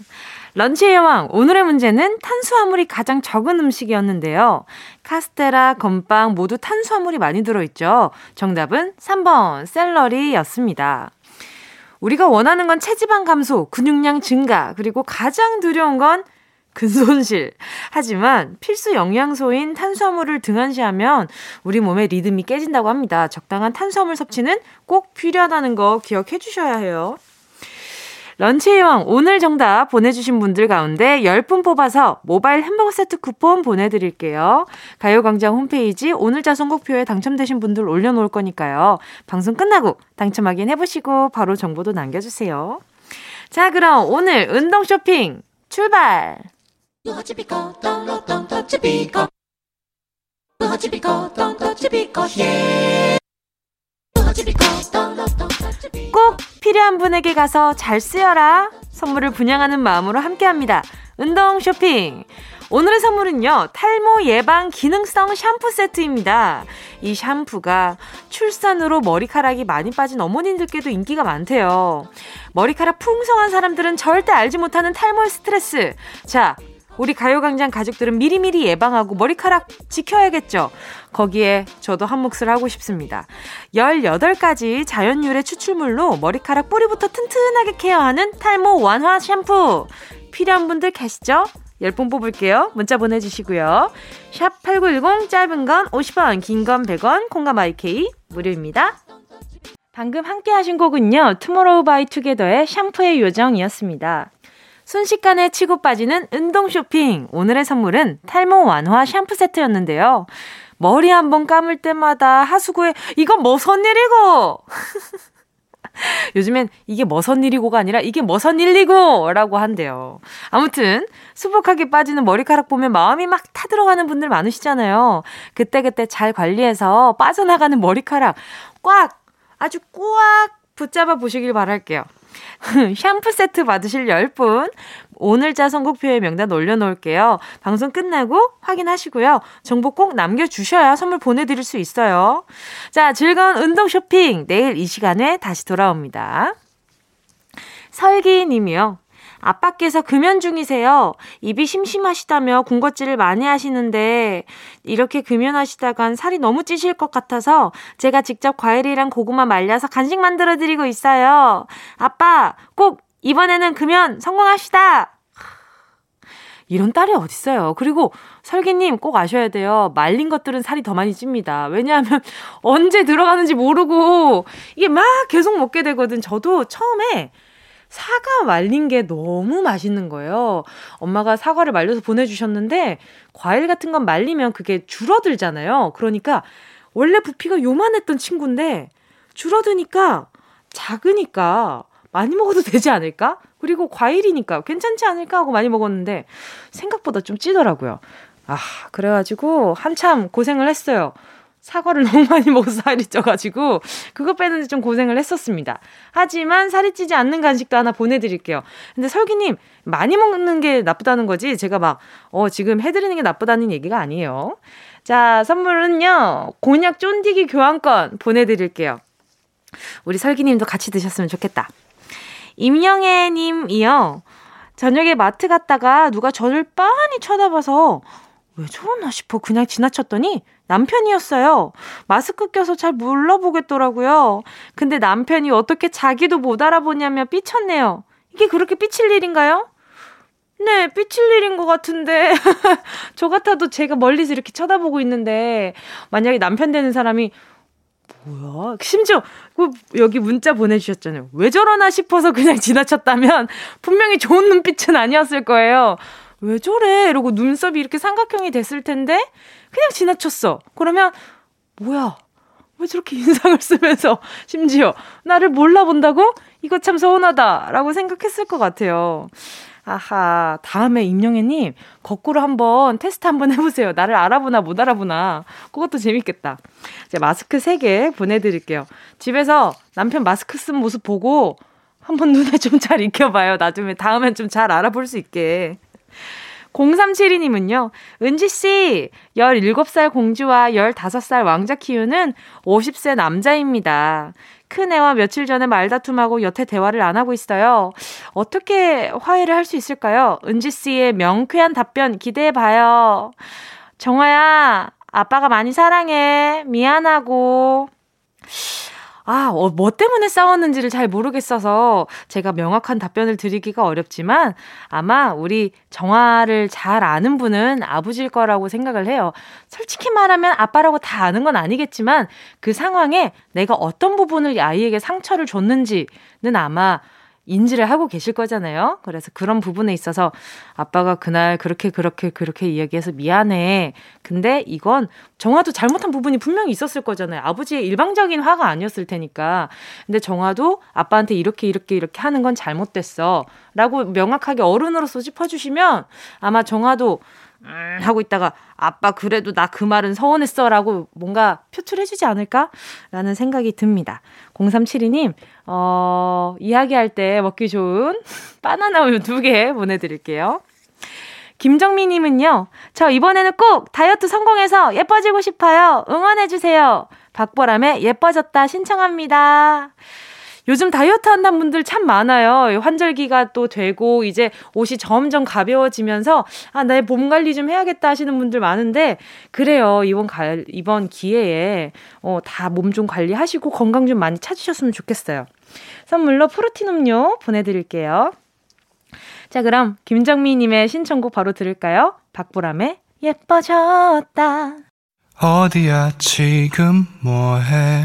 런치의 여왕, 오늘의 문제는 탄수화물이 가장 적은 음식이었는데요. 카스테라, 건빵 모두 탄수화물이 많이 들어있죠. 정답은 3번 샐러리였습니다. 우리가 원하는 건 체지방 감소, 근육량 증가, 그리고 가장 두려운 건 근손실. 하지만 필수 영양소인 탄수화물을 등한시하면 우리 몸의 리듬이 깨진다고 합니다. 적당한 탄수화물 섭취는 꼭 필요하다는 거 기억해 주셔야 해요. 런치의 왕 오늘 정답 보내주신 분들 가운데 10분 뽑아서 모바일 햄버거 세트 쿠폰 보내드릴게요. 가요광장 홈페이지 오늘자 선곡표에 당첨되신 분들 올려놓을 거니까요. 방송 끝나고 당첨 확인해보시고 바로 정보도 남겨주세요. 자 그럼 오늘 운동 쇼핑 출발! 꼭 필요한 분에게 가서 잘 쓰여라. 선물을 분양하는 마음으로 함께 합니다. 운동 쇼핑. 오늘의 선물은요, 탈모 예방 기능성 샴푸 세트입니다. 이 샴푸가 출산으로 머리카락이 많이 빠진 어머님들께도 인기가 많대요. 머리카락 풍성한 사람들은 절대 알지 못하는 탈모의 스트레스. 자, 우리 가요광장 가족들은 미리미리 예방하고 머리카락 지켜야겠죠. 거기에 저도 한 몫을 하고 싶습니다. 18가지 자연유래 추출물로 머리카락 뿌리부터 튼튼하게 케어하는 탈모 완화 샴푸. 필요한 분들 계시죠? 10분 뽑을게요. 문자 보내주시고요. 샵 8910 짧은 건 50원, 긴 건 100원, 콩과 my K 무료입니다. 방금 함께 하신 곡은요. 투모로우 바이 투게더의 샴푸의 요정이었습니다. 순식간에 치고 빠지는 운동 쇼핑. 오늘의 선물은 탈모 완화 샴푸 세트였는데요. 머리 한번 감을 때마다 하수구에 이건 뭐선 일이고! [LAUGHS] 요즘엔 이게 뭐선 일이고가 아니라 이게 뭐선 일이고! 라고 한대요. 아무튼 수북하게 빠지는 머리카락 보면 마음이 막 타들어가는 분들 많으시잖아요. 그때그때 잘 관리해서 빠져나가는 머리카락 꽉! 아주 꽉! 붙잡아 보시길 바랄게요. [LAUGHS] 샴푸 세트 받으실 10분 오늘자 선곡표에 명단 올려놓을게요. 방송 끝나고 확인하시고요. 정보 꼭 남겨주셔야 선물 보내드릴 수 있어요. 자, 즐거운 운동 쇼핑 내일 이 시간에 다시 돌아옵니다. 설기 님이요. 아빠께서 금연 중이세요. 입이 심심하시다며 군것질을 많이 하시는데 이렇게 금연하시다간 살이 너무 찌실 것 같아서 제가 직접 과일이랑 고구마 말려서 간식 만들어 드리고 있어요. 아빠, 꼭 이번에는 금연 성공합시다. 이런 딸이 어딨어요. 그리고 설기님 꼭 아셔야 돼요. 말린 것들은 살이 더 많이 찝니다. 왜냐하면 [LAUGHS] 언제 들어가는지 모르고 이게 막 계속 먹게 되거든. 저도 처음에 사과 말린 게 너무 맛있는 거예요. 엄마가 사과를 말려서 보내주셨는데, 과일 같은 건 말리면 그게 줄어들잖아요. 그러니까, 원래 부피가 요만했던 친구인데, 줄어드니까, 작으니까, 많이 먹어도 되지 않을까? 그리고 과일이니까 괜찮지 않을까 하고 많이 먹었는데, 생각보다 좀 찌더라고요. 아, 그래가지고, 한참 고생을 했어요. 사과를 [LAUGHS] 너무 많이 먹어서 살이 쪄가지고 그거 빼는데 좀 고생을 했었습니다. 하지만 살이 찌지 않는 간식도 하나 보내드릴게요. 근데 설기님 많이 먹는 게 나쁘다는 거지 제가 막 어 지금 해드리는 게 나쁘다는 얘기가 아니에요. 자 선물은요 곤약 쫀디기 교환권 보내드릴게요. 우리 설기님도 같이 드셨으면 좋겠다. 임영애님이요. 저녁에 마트 갔다가 누가 저를 빤히 쳐다봐서 왜 저러나 싶어 그냥 지나쳤더니 남편이었어요. 마스크 껴서 잘 몰라보겠더라고요. 근데 남편이 어떻게 자기도 못 알아보냐며 삐쳤네요. 이게 그렇게 삐칠 일인가요? 네, 삐칠 일인 것 같은데. [LAUGHS] 저 같아도 제가 멀리서 이렇게 쳐다보고 있는데, 만약에 남편 되는 사람이, 뭐야? 심지어, 그 여기 문자 보내주셨잖아요. 왜 저러나 싶어서 그냥 지나쳤다면, 분명히 좋은 눈빛은 아니었을 거예요. 왜 저래? 이러고 눈썹이 이렇게 삼각형이 됐을 텐데, 그냥 지나쳤어. 그러면, 뭐야? 왜 저렇게 [LAUGHS] 인상을 쓰면서, 심지어, 나를 몰라본다고? 이거 참 서운하다. 라고 생각했을 것 같아요. 아하, 다음에 임영애님, 거꾸로 한번 테스트 한번 해보세요. 나를 알아보나 못 알아보나. 그것도 재밌겠다. 이제 마스크 3개 보내드릴게요. 집에서 남편 마스크 쓴 모습 보고 한번 눈에 좀 잘 익혀봐요. 나중에 다음엔 좀 잘 알아볼 수 있게. 0372님은요, 은지씨, 17살 공주와 15살 왕자 키우는 50세 남자입니다. 큰애와 며칠 전에 말다툼하고 여태 대화를 안 하고 있어요. 어떻게 화해를 할 수 있을까요? 은지씨의 명쾌한 답변 기대해봐요. 정화야, 아빠가 많이 사랑해. 미안하고. 아, 어, 뭐 때문에 싸웠는지를 잘 모르겠어서 제가 명확한 답변을 드리기가 어렵지만 아마 우리 정화를 잘 아는 분은 아버지일 거라고 생각을 해요. 솔직히 말하면 아빠라고 다 아는 건 아니겠지만 그 상황에 내가 어떤 부분을 아이에게 상처를 줬는지는 아마 인지를 하고 계실 거잖아요. 그래서 그런 부분에 있어서 아빠가 그날 그렇게 그렇게 그렇게 이야기해서 미안해. 근데 이건 정화도 잘못한 부분이 분명히 있었을 거잖아요. 아버지의 일방적인 화가 아니었을 테니까. 근데 정화도 아빠한테 이렇게 이렇게 이렇게 하는 건 잘못됐어. 라고 명확하게 어른으로서 짚어주시면 아마 정화도 음, 하고 있다가 아빠 그래도 나 그 말은 서운했어라고 뭔가 표출해주지 않을까라는 생각이 듭니다. 0372님 어, 이야기할 때 먹기 좋은 [LAUGHS] 바나나 우유 두 개 보내드릴게요. 김정미님은요, 저 이번에는 꼭 다이어트 성공해서 예뻐지고 싶어요. 응원해주세요. 박보람의 예뻐졌다 신청합니다. 요즘 다이어트 한다는 분들 참 많아요. 환절기가 또 되고 이제 옷이 점점 가벼워지면서 아, 내몸 관리 좀 해야겠다 하시는 분들 많은데 그래요. 이번 갈 이번 기회에 어, 다 몸 좀 관리하시고 건강 좀 많이 찾으셨으면 좋겠어요. 선물로 프로틴 음료 보내 드릴게요. 자, 그럼 김정미 님의 신청곡 바로 들을까요? 박보람의 예뻐졌다. 어디야 지금 뭐해?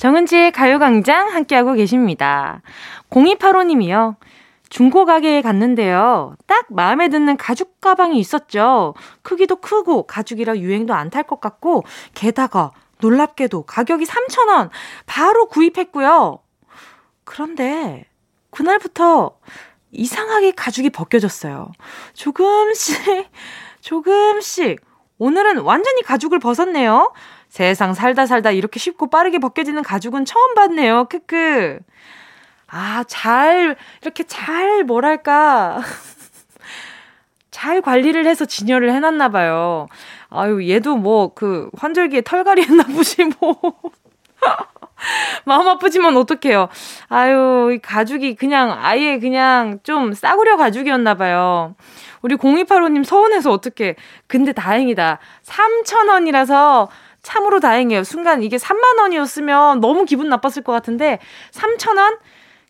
정은지의 가요광장 함께하고 계십니다. 0285님이요. 중고 가게에 갔는데요. 딱 마음에 드는 가죽 가방이 있었죠. 크기도 크고 가죽이라 유행도 안 탈 것 같고 게다가 놀랍게도 가격이 3,000원 바로 구입했고요. 그런데 그날부터 이상하게 가죽이 벗겨졌어요. 조금씩 조금씩 오늘은 완전히 가죽을 벗었네요. 세상 살다 살다 이렇게 쉽고 빠르게 벗겨지는 가죽은 처음 봤네요. 크크. 아, 잘, 이렇게 잘, 뭐랄까. [LAUGHS] 잘 관리를 해서 진열을 해놨나 봐요. 아유, 얘도 뭐, 그, 환절기에 털갈이 했나 보지, 뭐. [LAUGHS] 마음 아프지만 어떡해요. 아유, 이 가죽이 그냥 아예 그냥 좀 싸구려 가죽이었나 봐요. 우리 0285님 서운해서 어떡해. 근데 다행이다. 3,000원이라서 참으로 다행이에요. 순간 이게 3만 원이었으면 너무 기분 나빴을 것 같은데 3천 원?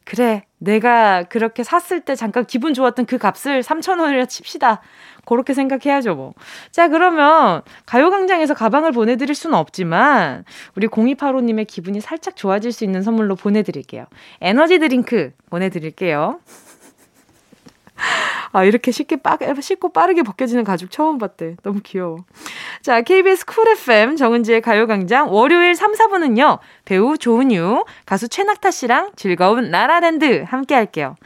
그래, 내가 그렇게 샀을 때 잠깐 기분 좋았던 그 값을 3천 원이라 칩시다. 그렇게 생각해야죠, 뭐. 자, 그러면 가요광장에서 가방을 보내드릴 수는 없지만 우리 0285님의 기분이 살짝 좋아질 수 있는 선물로 보내드릴게요. 에너지 드링크 보내드릴게요. 아, 이렇게 쉽게 빠, 쉽고 빠르게 벗겨지는 가죽 처음 봤대. 너무 귀여워. 자, KBS Cool FM 정은지의 가요광장 월요일 3, 4부는요, 배우 조은유, 가수 최낙타 씨랑 즐거운 나라랜드 함께 할게요.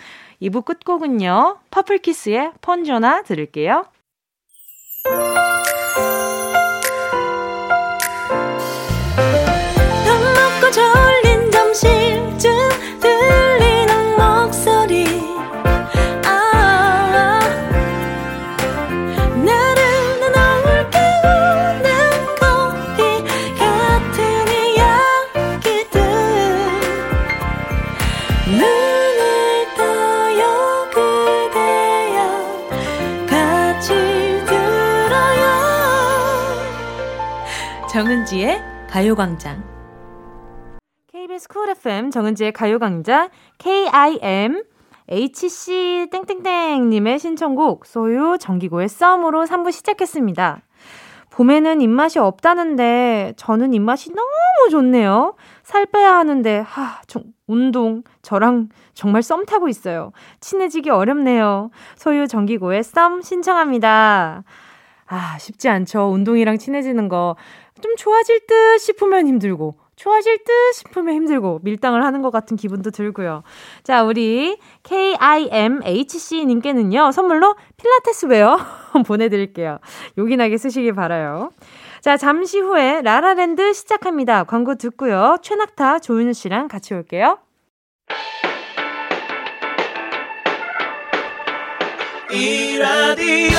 2부 끝곡은요, 퍼플키스의 펀전화 들을게요. 정은지의 가요광장. KBS 쿨 FM 정은지의 가요광장 KIM HC 땡땡땡님의 신청곡 소유 정기고의 썸으로 3부 시작했습니다. 봄에는 입맛이 없다는데 저는 입맛이 너무 좋네요. 살 빼야 하는데 하, 좀 운동 저랑 정말 썸 타고 있어요. 친해지기 어렵네요. 소유 정기고의 썸 신청합니다. 아, 쉽지 않죠. 운동이랑 친해지는 거. 좀 좋아질 듯 싶으면 힘들고, 좋아질 듯 싶으면 힘들고, 밀당을 하는 것 같은 기분도 들고요. 자, 우리 KIMHC님께는요, 선물로 필라테스 웨어 [LAUGHS] 보내드릴게요. 요긴하게 쓰시길 바라요. 자, 잠시 후에 라라랜드 시작합니다. 광고 듣고요. 최낙타, 조윤우 씨랑 같이 올게요. 이 라디오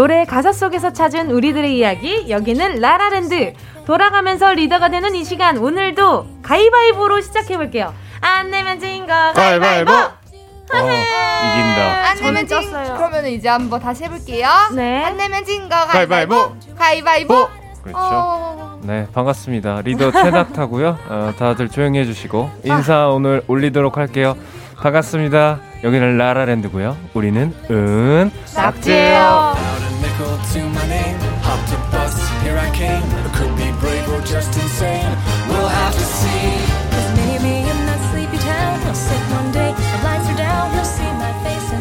노래 가사 속에서 찾은 우리들의 이야기 여기는 라라랜드 돌아가면서 리더가 되는 이 시간 오늘도 가위바위보로 시작해 볼게요 안 내면 진거 가위바위보 어, 이긴다. 안 내면 진 그러면 이제 한번 다시 해볼게요. 네. 안 내면 진거 가위바위보. 가위바위보. 그렇죠. 어. 네, 반갑습니다. 리더 최낙타고요. 어, 다들 조용히 해주시고 인사 오늘 올리도록 할게요. 반갑습니다. 여기는 라라랜드고요. 우리는 은 낙지예요 nickel to my name. Hopped a bus, here I came. I could be brave or just insane. We'll have to see.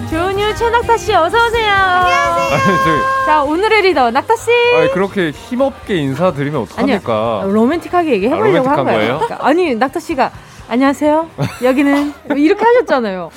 조은유 최낙타 씨 어서 오세요 안녕하세요 아니, 저기, 자 오늘의 리더 낙타 씨 아니, 그렇게 힘없게 인사드리면 어떡합니까? 로맨틱하게 얘기해 아, 보려고 한 로맨틱한 거예요 거예요? 그러니까 아니 낙타 씨가 안녕하세요 여기는 이렇게 하셨잖아요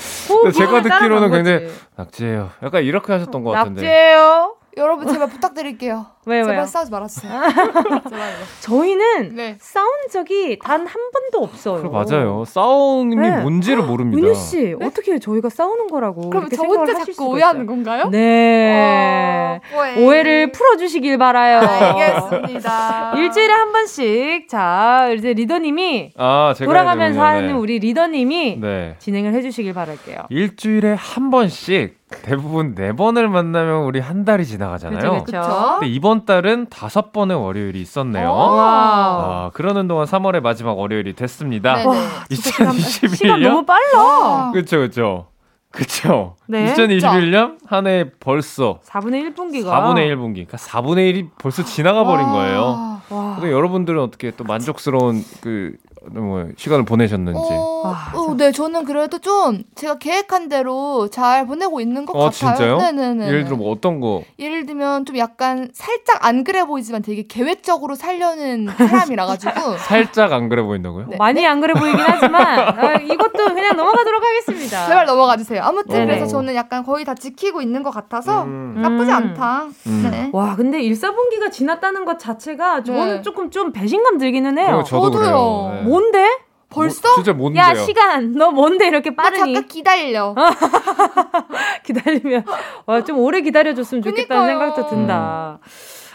제가 듣기로는. 굉장히 낙지예요. 약간 이렇게 하셨던 것 같은데. 낙지예요 여러분 제발 부탁드릴게요. [LAUGHS] 왜요 제발 왜요 싸우지 말아주세요. [LAUGHS] 제발요. 저희는 네. 싸운 적이 단 한 번도 없어요. 그래, 맞아요. 싸움이 네. 뭔지를 모릅니다. 은유 씨 어떻게 저희가 싸우는 거라고 그럼 이렇게 저 생각을 혼자 자꾸 오해하는 있어요. 건가요? 네. 어, 오해. 오해 를 풀어주시길 바라요. 알겠습니다. [LAUGHS] 일주일에 한 번씩 자 이제 리더님이 아, 제가 돌아가면서. 하는 우리 리더님이 네. 진행을 해주시길 바랄게요. 일주일에 한 번씩 대부분 네 번을 만나면 우리 한 달이 지나가잖아요. 그죠. 근데 이번 달은 다섯 번의 월요일이 있었네요. 아, 그러는 동안 3월의 마지막 월요일이 됐습니다. 네네. 와, 진짜 시간, 시간 2021년 너무 빨라. 그쵸 그쵸 그쵸 네. 2021년 한 해 벌써 4분의 1분기가 4분의 1분기 그러니까 4분의 1이 벌써 지나가 버린 거예요. 와. 근데 여러분들은 어떻게 또 만족스러운 그 뭐, 시간을 보내셨는지. 어, 와, 어, 네, 저는 그래도 좀 제가 계획한 대로 잘 보내고 있는 것 어, 같아요. 진짜요? 네네네. 예를 들어 뭐 어떤 거? 예를 들면 좀 약간 살짝 안 그래 보이지만 되게 계획적으로 살려는 사람이라 가지고 [LAUGHS] 살짝 안 그래 보인다고요? 네. 많이 안 그래 보이긴 하지만 어, 이것도 그냥 넘어가도록 하겠습니다. [LAUGHS] 제발 넘어가 주세요. 아무튼 네네. 그래서 저는 약간 거의 다 지키고 있는 것 같아서 음. 나쁘지 음. 않다. 음. 네. 와, 근데 1, 4분기가 지났다는 것 자체가 저는 네. 조금 좀 배신감 들기는 해요. 저도 저도요. 그래요. 네. 뭔데? 벌써? 뭐, 진짜 뭔데요? 야, 시간. 너 뭔데 이렇게 나 빠르니? 잠깐 기다려. [LAUGHS] 기다리면 와, 좀 오래 기다려줬으면 좋겠다는 그니까요. 생각도 든다.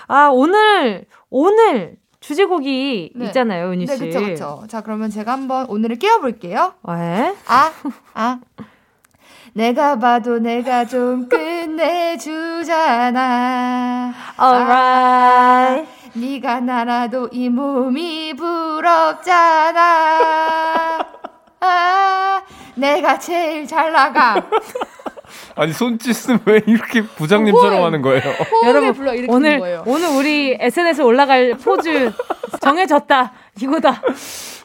아, 오늘 오늘 주제곡이 네. 있잖아요, 은유 씨. 네, 그쵸, 그쵸. 자, 그러면 제가 한번 오늘을 깨워볼게요. 왜? 아, 아. 내가 봐도 내가 좀 끝내주잖아. Alright. 네가 나라도 이 몸이 부럽잖아. 아, 내가 제일 잘 나가. [LAUGHS] 아니 손짓은 왜 이렇게 부장님처럼 하는 거예요? 호흡을 [LAUGHS] 불러 일으키는 오늘 거예요. 오늘 우리 SNS 에 올라갈 포즈 정해졌다. 이거다.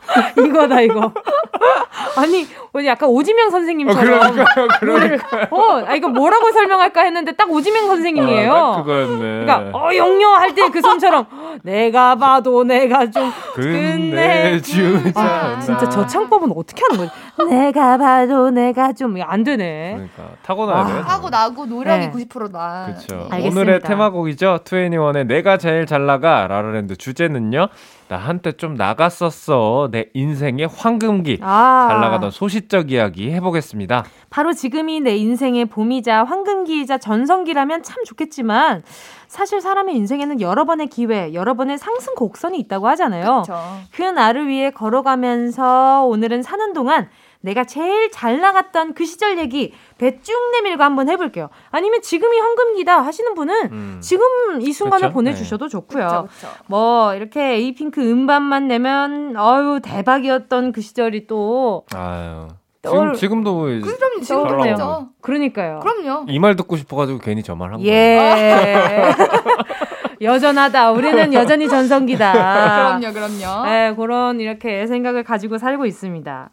[LAUGHS] 이거다 이거. [LAUGHS] 아니 약간 오지명 어, 선생님처럼. 그러니까요, [LAUGHS] 그러니까요. 어, 아 이거 뭐라고 설명할까 했는데 딱 오지명 선생님이에요. 아, 딱 그거였네. 그러니까 어 영려 할때 그 손처럼 [GASPS] 내가 봐도 내가 좀 끝내주자. 아, 진짜 저 창법은 어떻게 하는 거지? 내가 봐도 내가 좀 안 되네. 그러니까 타고나야 돼요. 하고 나고 노력이 네. 90%다. 그렇죠. 오늘의 테마곡이죠. 투애니원의 내가 제일 잘 나가 라라랜드 주제는요. 나 한때 좀 나갔었어. 내 인생의 황금기. 아. 잘 나가던 소시적 이야기 해보겠습니다. 바로 지금이 내 인생의 봄이자 황금기이자 전성기라면 참 좋겠지만 사실 사람의 인생에는 여러 번의 기회, 여러 번의 상승 곡선이 있다고 하잖아요. 그렇죠. 그 나를 위해 걸어가면서 오늘은 사는 동안 내가 제일 잘 나갔던 그 시절 얘기 배쭉 내밀고 한번 해볼게요. 아니면 지금이 황금기다 하시는 분은 음. 지금 이 순간을 그쵸? 보내주셔도 좋고요. 그렇죠. 그렇죠. 뭐 이렇게 에이핑크 음반만 내면 어유 대박이었던 그 시절이 또 아유. 지금, 지금도 뭐 그럼 지금 떠오르네요. 그렇죠. 그러니까요. 그럼요. 이 말 듣고 싶어가지고 괜히 저 말 한 거예요. 예. [LAUGHS] 여전하다. 우리는 여전히 전성기다. [LAUGHS] 그럼요, 그럼요. 네, 그런 이렇게 생각을 가지고 살고 있습니다.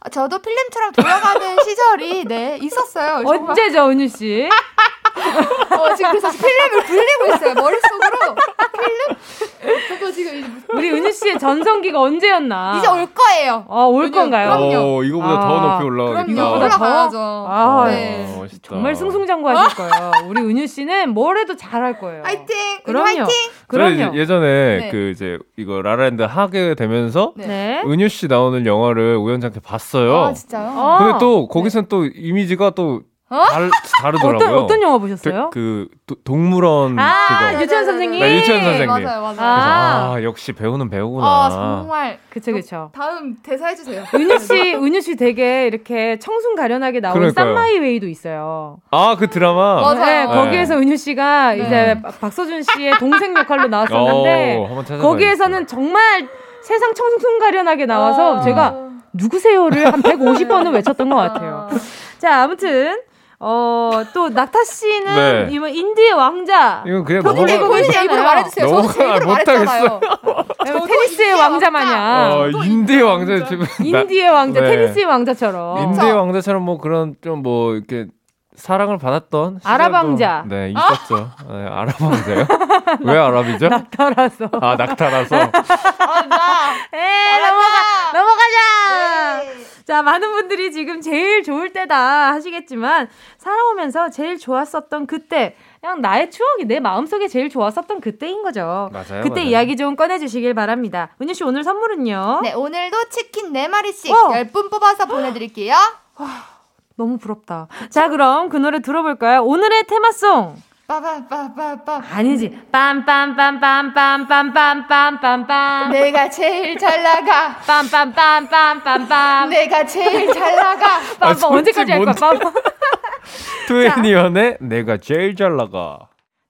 아, 저도 필름처럼 돌아가는 [LAUGHS] 시절이 네 있었어요. 언제죠, 은유 씨? [LAUGHS] 어, 지금 그래서 필름을 굴리고 있어요. 머릿속으로 필름. 저도 지금 우리 은유 씨의 전성기가 언제였나? 이제 올 거예요. 어, 올 은유, 건가요? 그럼요. 어, 이거보다 아, 더 높이 올라가겠다. 그럼요. 이거보다 더? 올라가야죠. 아, 네. 어, 멋있다. 정말 승승장구하실 거예요. 우리 은유 씨는 뭘 해도 잘할 거예요. 화이팅! 그럼요. 화이팅! 그럼요. 예전에 네. 그 이제 이거 라라랜드 하게 되면서 네. 네. 은유 씨 나오는 영화를 우연찮게 봤어요. 아, 진짜요? 어. 근데 또 거기선 또 이미지가 또 어? 다르, 다르 더라고요. 어떤 어떤 영화 보셨어요? 그, 그 도- 동물원 아, 그거. 유치원 선생님. 네, 유치원 선생님. 맞아요, 맞아요. 아. 아, 역시 배우는 배우구나. 아, 정말. 그쵸 그쵸. 다음 대사 해주세요. 은유 씨, 은유 씨 되게 이렇게 청순 가련하게 나온. 쌈마이웨이도 있어요. 아, 그 드라마. 맞아요. 네, 네. 거기에서 은유 씨가 네. 이제 박- 박서준 씨의 동생 역할로 [LAUGHS] 나왔었는데 어, 한번 찾아봐야겠다. 거기에서는 정말 세상 청순 가련하게 나와서 아. 제가 누구세요를 한 150번은 외쳤던 것 같아요. 자, 아무튼 어, 또 낙타 씨는 네. 이번 인디의 왕자. 이건 그냥 본인의 넘어가- 본인의 입으로. 말해주세요. 저도 너무 제 입으로 못하겠어요. 말했잖아요. 네, 테니스의 왕자 마냥. 어, 또 인디의 왕자. 지금 인디의 왕자, 네. 테니스의 왕자처럼. 인디의 왕자처럼 뭐 그런 좀 뭐 이렇게 사랑을 받았던 아랍왕자. 네 있었죠. 네, 아랍왕자요? [LAUGHS] 왜 아랍이죠? 낙타라서. 아 낙타라서. 아, 나. [LAUGHS] 에 넘어가 넘어가 자. 자 많은 분들이 지금 제일 좋을 때다 하시겠지만 살아오면서 제일 좋았었던 그때 그냥 나의 추억이 내 마음속에 제일 좋았었던 그때인 거죠. 맞아요, 그때 맞아요. 이야기 좀 꺼내주시길 바랍니다. 은유 씨 오늘 선물은요? 네, 오늘도 치킨 4마리씩 어. 10분 뽑아서 보내드릴게요. 너무 부럽다. 자 그럼 그 노래 들어볼까요? 오늘의 테마송 빠바바바바. 아니지 빰빰빰빰빰빰빰빰빰빰빰 내가 제일 잘 나가. 빰빰빰빰빰빰 내가 제일 잘 나가. 아, 빰빰 언제까지 할 거야? 빰빰 [LAUGHS] 투애니언의 내가 제일 잘 나가.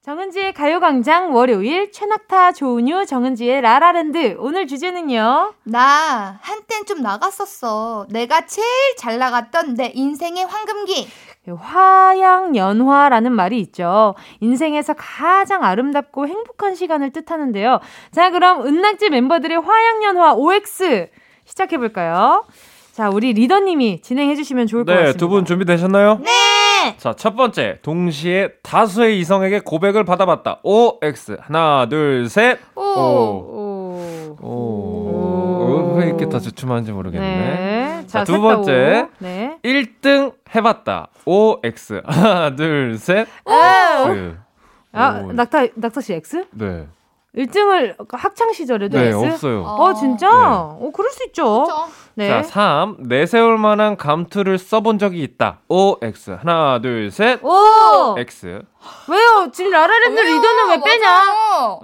정은지의 가요광장 월요일 최낙타 조은유 정은지의 라라랜드 오늘 주제는요 나 한땐 좀 나갔었어. 내가 제일 잘 나갔던 내 인생의 황금기. 화양연화라는 말이 있죠 인생에서 가장 아름답고 행복한 시간을 뜻하는데요 자 그럼 은낙지 멤버들의 화양연화 OX 시작해볼까요 자 우리 리더님이 진행해주시면 좋을 것 네, 같습니다 두분 준비되셨나요? 네 자, 첫 번째. 동시에 다수의 이성에게 고백을 받아봤다. OX. 하나, 둘, 셋. 오. 오. 오. 오. 왜 이렇게 다 주춤하는지 모르겠네. 네. 자, 두 번째. 오. 네. 1등 해봤다. OX. 하나, 둘, 셋. 아, 네. 아, 오. 낙타, 낙타 씨 X? 네. 1등을 학창 시절에도 네, X? 없어요. 어, 진짜? 네. 어, 그럴 수 있죠. 그렇죠. 네. 자, 3. 내세울 만한 감투를 써본 적이 있다. OX. 하나, 둘, 셋. 오! X. 왜요? 지금 라라랜드? 리더는 왜 빼냐? 맞아요.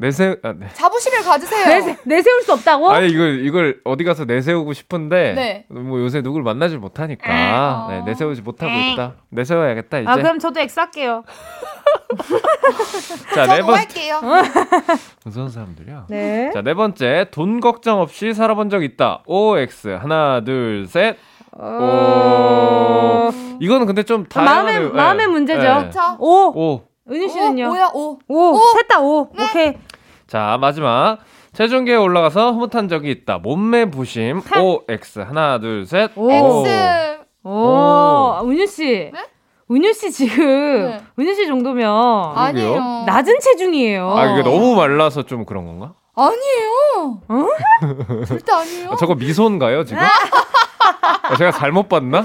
내세, 아, 네. 자부심을 가지세요. 내세, 내세울 수 없다고? 아니 이걸 이걸 어디 가서 내세우고 싶은데 네. 뭐 요새 누굴 만나질 못하니까 네, 내세우지 못하고 있다. 내세워야겠다 이제. 아, 그럼 저도 X 할게요. [LAUGHS] 자, 저도 네 번. 할게요. [LAUGHS] 무서운 사람들이야. 네. 자, 네 번째. 돈 걱정 없이 살아본 적 있다. OX. 하나, 둘, 셋. 어... 오. 이거는 근데 좀 마음의, 다양하네요. 마음의 네. 문제죠. 네. 자, 오! 오. 은유 씨는요? 오, 오야 오. 오! 오! 셋다 오. 네. 오케이. 자, 마지막. 체중계에 올라가서 흐뭇한 적이 있다. 몸매 부심. OX. 하나, 둘, 셋. 오. X. 오. 은유 씨. 네? 은유 씨 지금 네. 은유 씨 정도면 아니에요. 낮은 체중이에요. 아 이게 너무 말라서 좀 그런 건가? 아니에요. 절대 아니에요. 아, 저거 미소인가요 지금? [LAUGHS] 아, 제가 잘못 봤나?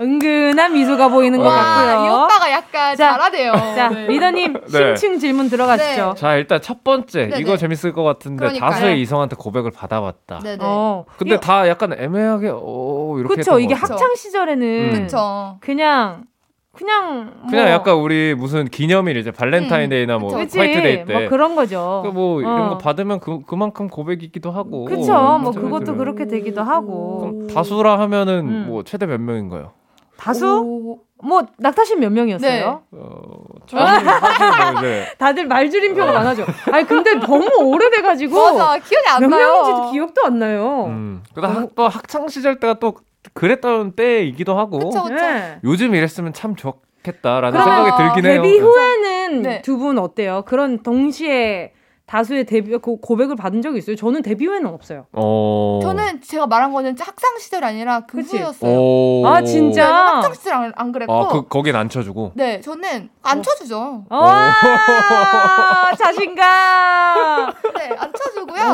은근한 미소가 보이는 것 와, 같고요. 이 오빠가 약간 자, 잘하대요. 자, 네. 리더님 네. 심층 질문 들어가시죠. 자 일단 첫 번째 네네. 이거 재밌을 것 같은데 그러니까요. 다수의 이성한테 고백을 받아봤다. 네네. 어, 근데 이거- 다 약간 애매하게 어 이렇게 그쵸 이게 것 같아요. 학창 시절에는 음. 그쵸. 그냥 그냥 그냥 뭐, 약간 우리 무슨 기념일 이제 발렌타인데이나 뭐 그쵸. 화이트데이 때. 뭐 그런 거죠. 그뭐 이런 어. 거 받으면 그 그만큼 고백이기도 하고. 그쵸 뭐 그죠, 그것도 그죠. 그렇게 되기도 하고 그럼 다수라 하면은 음. 뭐 최대 몇 명인가요? 다수 오. 뭐 낙타 씨몇 명이었어요? 어, 저는 사실 뭐 이제 [LAUGHS] 다들 말줄임표가 많아져. 아니 근데 너무 오래돼가지고 맞아. 기억이 안 몇 나요. 명인지도 기억도 안 나요. 음. 그다 학, 또 학창 시절 때가 또 그랬던 때이기도 하고 그쵸, 그쵸. 네. 요즘 이랬으면 참 좋겠다라는 생각이 들긴 해요. 데뷔 후에는 네. 두분 어때요? 그런 동시에 다수의 데뷔 고, 고백을 받은 적이 있어요? 저는 데뷔 후에는 없어요. 어. 저는 제가 말한 거는 학창 시절이 아니라 그 그치? 후였어요. 오. 아, 진짜? 네, 학창 시절 안, 안 그랬고. 아, 그 거긴 안 쳐주고. 네, 저는 안 쳐주죠. 와 [LAUGHS] 자신감. 네, 안 쳐주고요.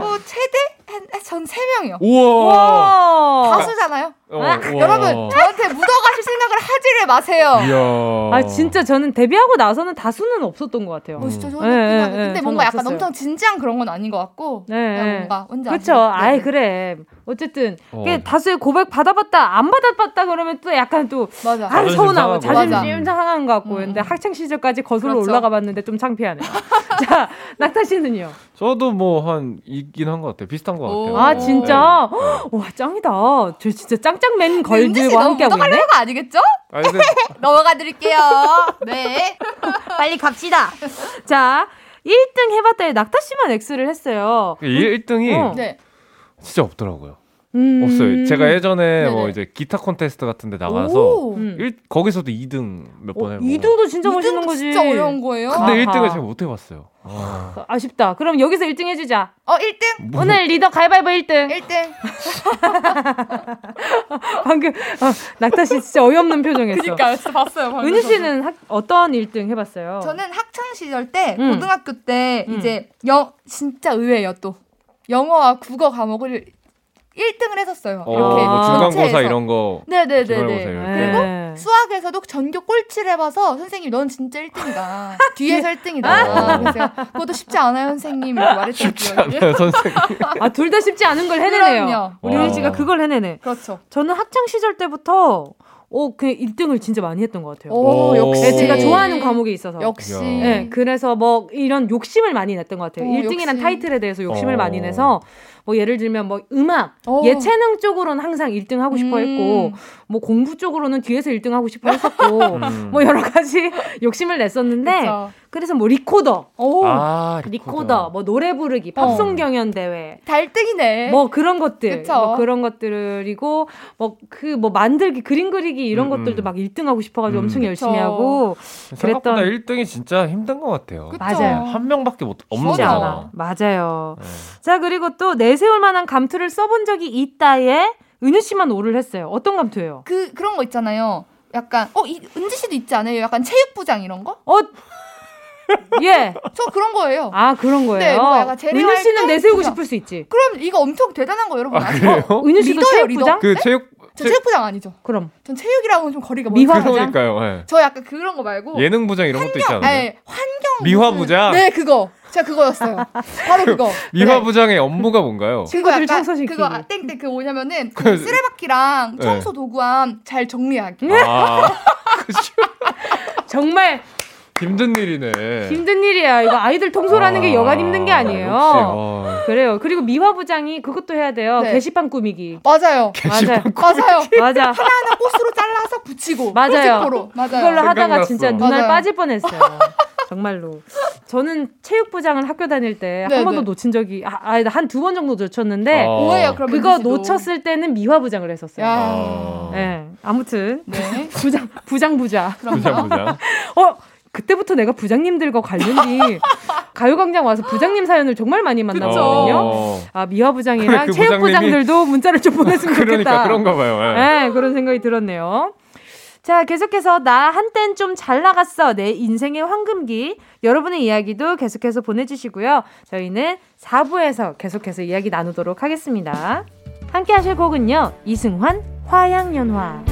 뭐 최대 한전세 명이요. 우와. 와. 다수잖아요. 어, 아. 여러분 저한테 묻어가실 생각을 하지를 마세요. 이야. 아 진짜 저는 데뷔하고 나서는 다수는 없었던 것 같아요. 어, 진짜 저는 네, 그냥 네, 근데 네, 뭔가 약간 없었어요. 엄청 진지한 그런 건 아닌 것 같고 네, 그냥 네. 뭔가. 아시죠? 아이 네네. 그래. 어쨌든 어. 다수의 고백 받아봤다 안 받아봤다 그러면 또 약간 또 맞아. 아 서운하고. 자존심 상한 것 같고 음. 근데 학창 시절까지 거슬러 그렇죠. 올라가 봤는데 좀 창피하네요. [LAUGHS] 자 낙타 씨는요? 저도 뭐한 이긴 한 것 같아요. 비슷한 것 같아요. 오. 아 진짜 네. 와 짱이다. 저 진짜 짱 짱맨 은지 씨 걸들과 너무 함께 하고 있네. 거 아니겠죠? 아니 근데 [LAUGHS] 넘어가 드릴게요. 네. [LAUGHS] 빨리 갑시다. 자 1등 해봤다에 낙타 씨만 X를 했어요. 1 등이 어. 네. 진짜 없더라고요. 음. 없어요. 제가 예전에 네네. 뭐 이제 기타 콘테스트 같은 데 나가서 오. 음. 일, 거기서도 2등 몇번 어, 해보고 2등도 진짜 멋있는 거지. 진짜 어려운 거예요. 근데 아하. 1등을 제가 못 해봤어요. 아. 아쉽다. 그럼 여기서 1등 해주자. 어, 1등. 오늘 리더 가위바위보 1등. 1등. [LAUGHS] 방금 어, 낙타 씨 진짜 어이없는 표정 했어. 그니까요. 진짜 봤어요. 방금 은유. 씨는 학- 어떤 1등 해봤어요? 저는 학창 시절 때 음. 고등학교 때 음. 이제 영 진짜 의외예요 또 영어와 국어 과목을 1등을 했었어요. 어, 이렇게 뭐 중간고사. 이런 거. 네네네네. 이런 거. 네. 수학에서도 전교 꼴찌를 해봐서 선생님 넌 진짜 1등이다. [LAUGHS] 뒤에서 1등이다. 어. 그래서 제가 그것도 쉽지 않아요 선생님 이렇게 말했던 쉽지 기억이. 않아요, 선생님. 아, 둘 다 쉽지 않은 걸 해내네요. 그럼요. 우리 씨가 그걸 해내네. 그렇죠. 저는 학창 시절 때부터 어, 그 1등을 진짜 많이 했던 것 같아요. 오, 오. 역시. 네, 제가 좋아하는 과목에 있어서. 역시. 야. 네, 그래서 뭐 이런 욕심을 많이 냈던 것 같아요. 어, 1등이란 역시. 타이틀에 대해서 욕심을 어. 많이 내서 뭐 예를 들면 뭐 음악, 어. 예체능 쪽으로는 항상 1등 하고 싶어 음. 했고 뭐 공부 쪽으로는 뒤에서 1등 하고 싶어 했었고 음. [LAUGHS] 뭐 여러 가지 [LAUGHS] 욕심을 냈었는데 그쵸. 그래서 뭐 리코더, 오. 아, 리코더, 뭐 노래 부르기, 팝송 경연 대회 달등이네. 뭐 그런 것들, 그쵸. 뭐 그런 것들이고 뭐 그뭐 만들기, 그림 그리기 이런 음, 것들도 음. 막 1등 하고 싶어가지고 음. 엄청 열심히 그쵸. 하고 생각보다 그랬던- 1등이 진짜 힘든 것 같아요. 그쵸. 맞아요. 한 명밖에 못 없는. 거잖아. 않아. 맞아요. 네. 자 그리고 또 내세울 만한 감투를 써본 적이 있다에 은유 씨만 오를 했어요. 어떤 감투예요? 그 그런 거 있잖아요. 약간 어 이, 은지 씨도 있지 않아요? 약간 체육부장 이런 거? 어, [LAUGHS] 예. 저 그런 거예요. 아 그런 거예요. 네, 뭐 약간 재능 은유 씨는 내세우고 부장. 싶을 수 있지. 그럼 이거 엄청 대단한 거 여러분 아, 아세요? 그래요? [LAUGHS] 은유 씨도 리더예요, 체육부장? 그 체육 저 체육부장 아니죠. 그럼 전 체육이랑은 좀 거리가 미화 멀어요. 부장? 그러니까요. 예. 저 약간 그런 거 말고 예능 부장 이런 것도 있지 않나요? 아니, 환경 미화 무슨- 부장? 네 그거 제가 그거였어요. 바로 그거. [LAUGHS] 미화 네. 부장의 업무가 뭔가요? 친구들 그거 약간 청소시키기. 그거 아, 땡땡 그거 뭐냐면은 그 그- 쓰레받기랑 네. 청소 도구함 잘 정리하기. 아, 정말 힘든 일이네. 힘든 일이야. 이거 아이들 통솔하는 게 여간 힘든 게 아니에요. 역시, 어. 그래요. 그리고 미화 부장이 그것도 해야 돼요. 네. 게시판 꾸미기. 맞아요. 맞아요. 맞아요. 맞아. 하나하나 꽃으로 잘라서 붙이고 맞아요. 맞아요. 그걸로 하다가 생각났어. 진짜 눈알 맞아요. 빠질 뻔했어요. 정말로. 저는 체육부장을 학교 다닐 때한 네, 번도 네. 놓친 적이 아, 한두 번 정도 놓쳤는데 어. 오해요. 그럼 그거. 놓쳤을 때는 미화 부장을 했었어요. 야. 어. 네. 아무튼 네. [LAUGHS] 부장 부장 부자. 부장 부장. 어 그때부터 내가 부장님들과 관련이 [LAUGHS] 가요광장 와서 부장님 사연을 정말 많이 만나거든요. 어. 아 미화 부장이랑 그 체육 부장들도 문자를 좀 보냈으면 좋겠다. 그러니까 그런가 봐요. 예. 네, 그런 생각이 들었네요. 자, 계속해서 나 한땐 좀 잘 나갔어. 내 인생의 황금기. 여러분의 이야기도 계속해서 보내주시고요. 저희는 4부에서 계속해서 이야기 나누도록 하겠습니다. 함께 하실 곡은요. 이승환, 화양연화.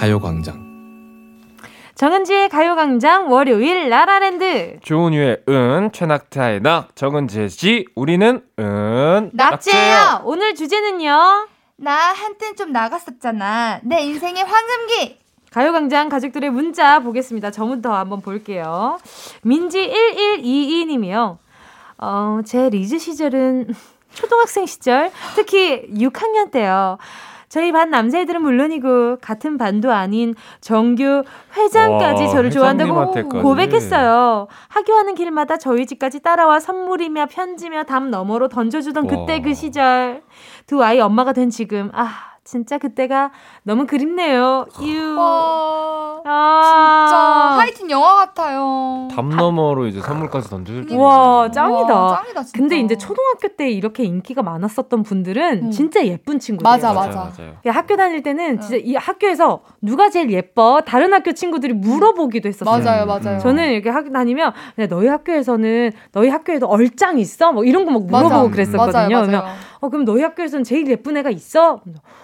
가요광장. 정은지의 가요광장 월요일 라라랜드. 조은유의 은, 최낙타의 낙, 정은지의 지, 우리는 은. 낙지예요. 오늘 주제는요. 나 한땐 좀 나갔었잖아. 내 인생의 황금기. 가요광장 가족들의 문자 보겠습니다. 저부터 한번 볼게요. 민지 1122님이요. 어, 제 리즈 시절은 [LAUGHS] 초등학생 시절, 특히 6학년 때요. 저희 반 남자애들은 물론이고 같은 반도 아닌 정규 회장까지 와, 저를 좋아한다고. 고백했어요. 학교하는 길마다 저희 집까지 따라와 선물이며 편지며 담 너머로 던져주던 와. 그때 그 시절. 두 아이 엄마가 된 지금 아 진짜 그때가 너무 그립네요. 유. 와, 아. 진짜 하이틴 영화 같아요. 담 너머로 이제 선물까지 던져줄 줄. 와 짱이다. 와, 짱이다, 진짜. 근데 이제 초등학교 때 이렇게 인기가 많았었던 분들은 음. 진짜 예쁜 친구들. 맞아, 맞아. 맞아요. 야, 학교 다닐 때는 진짜 이 학교에서 누가 제일 예뻐? 다른 학교 친구들이 물어보기도 했었어요. 맞아요, 음, 맞아요. 저는 이렇게 학교 다니면 그냥 너희 학교에서는 너희 학교에도 얼짱 있어? 뭐 이런 거 막 물어보고 맞아. 그랬었거든요. 맞아요, 맞아요. 그러면 어 그럼 너희 학교에서는 제일 예쁜 애가 있어?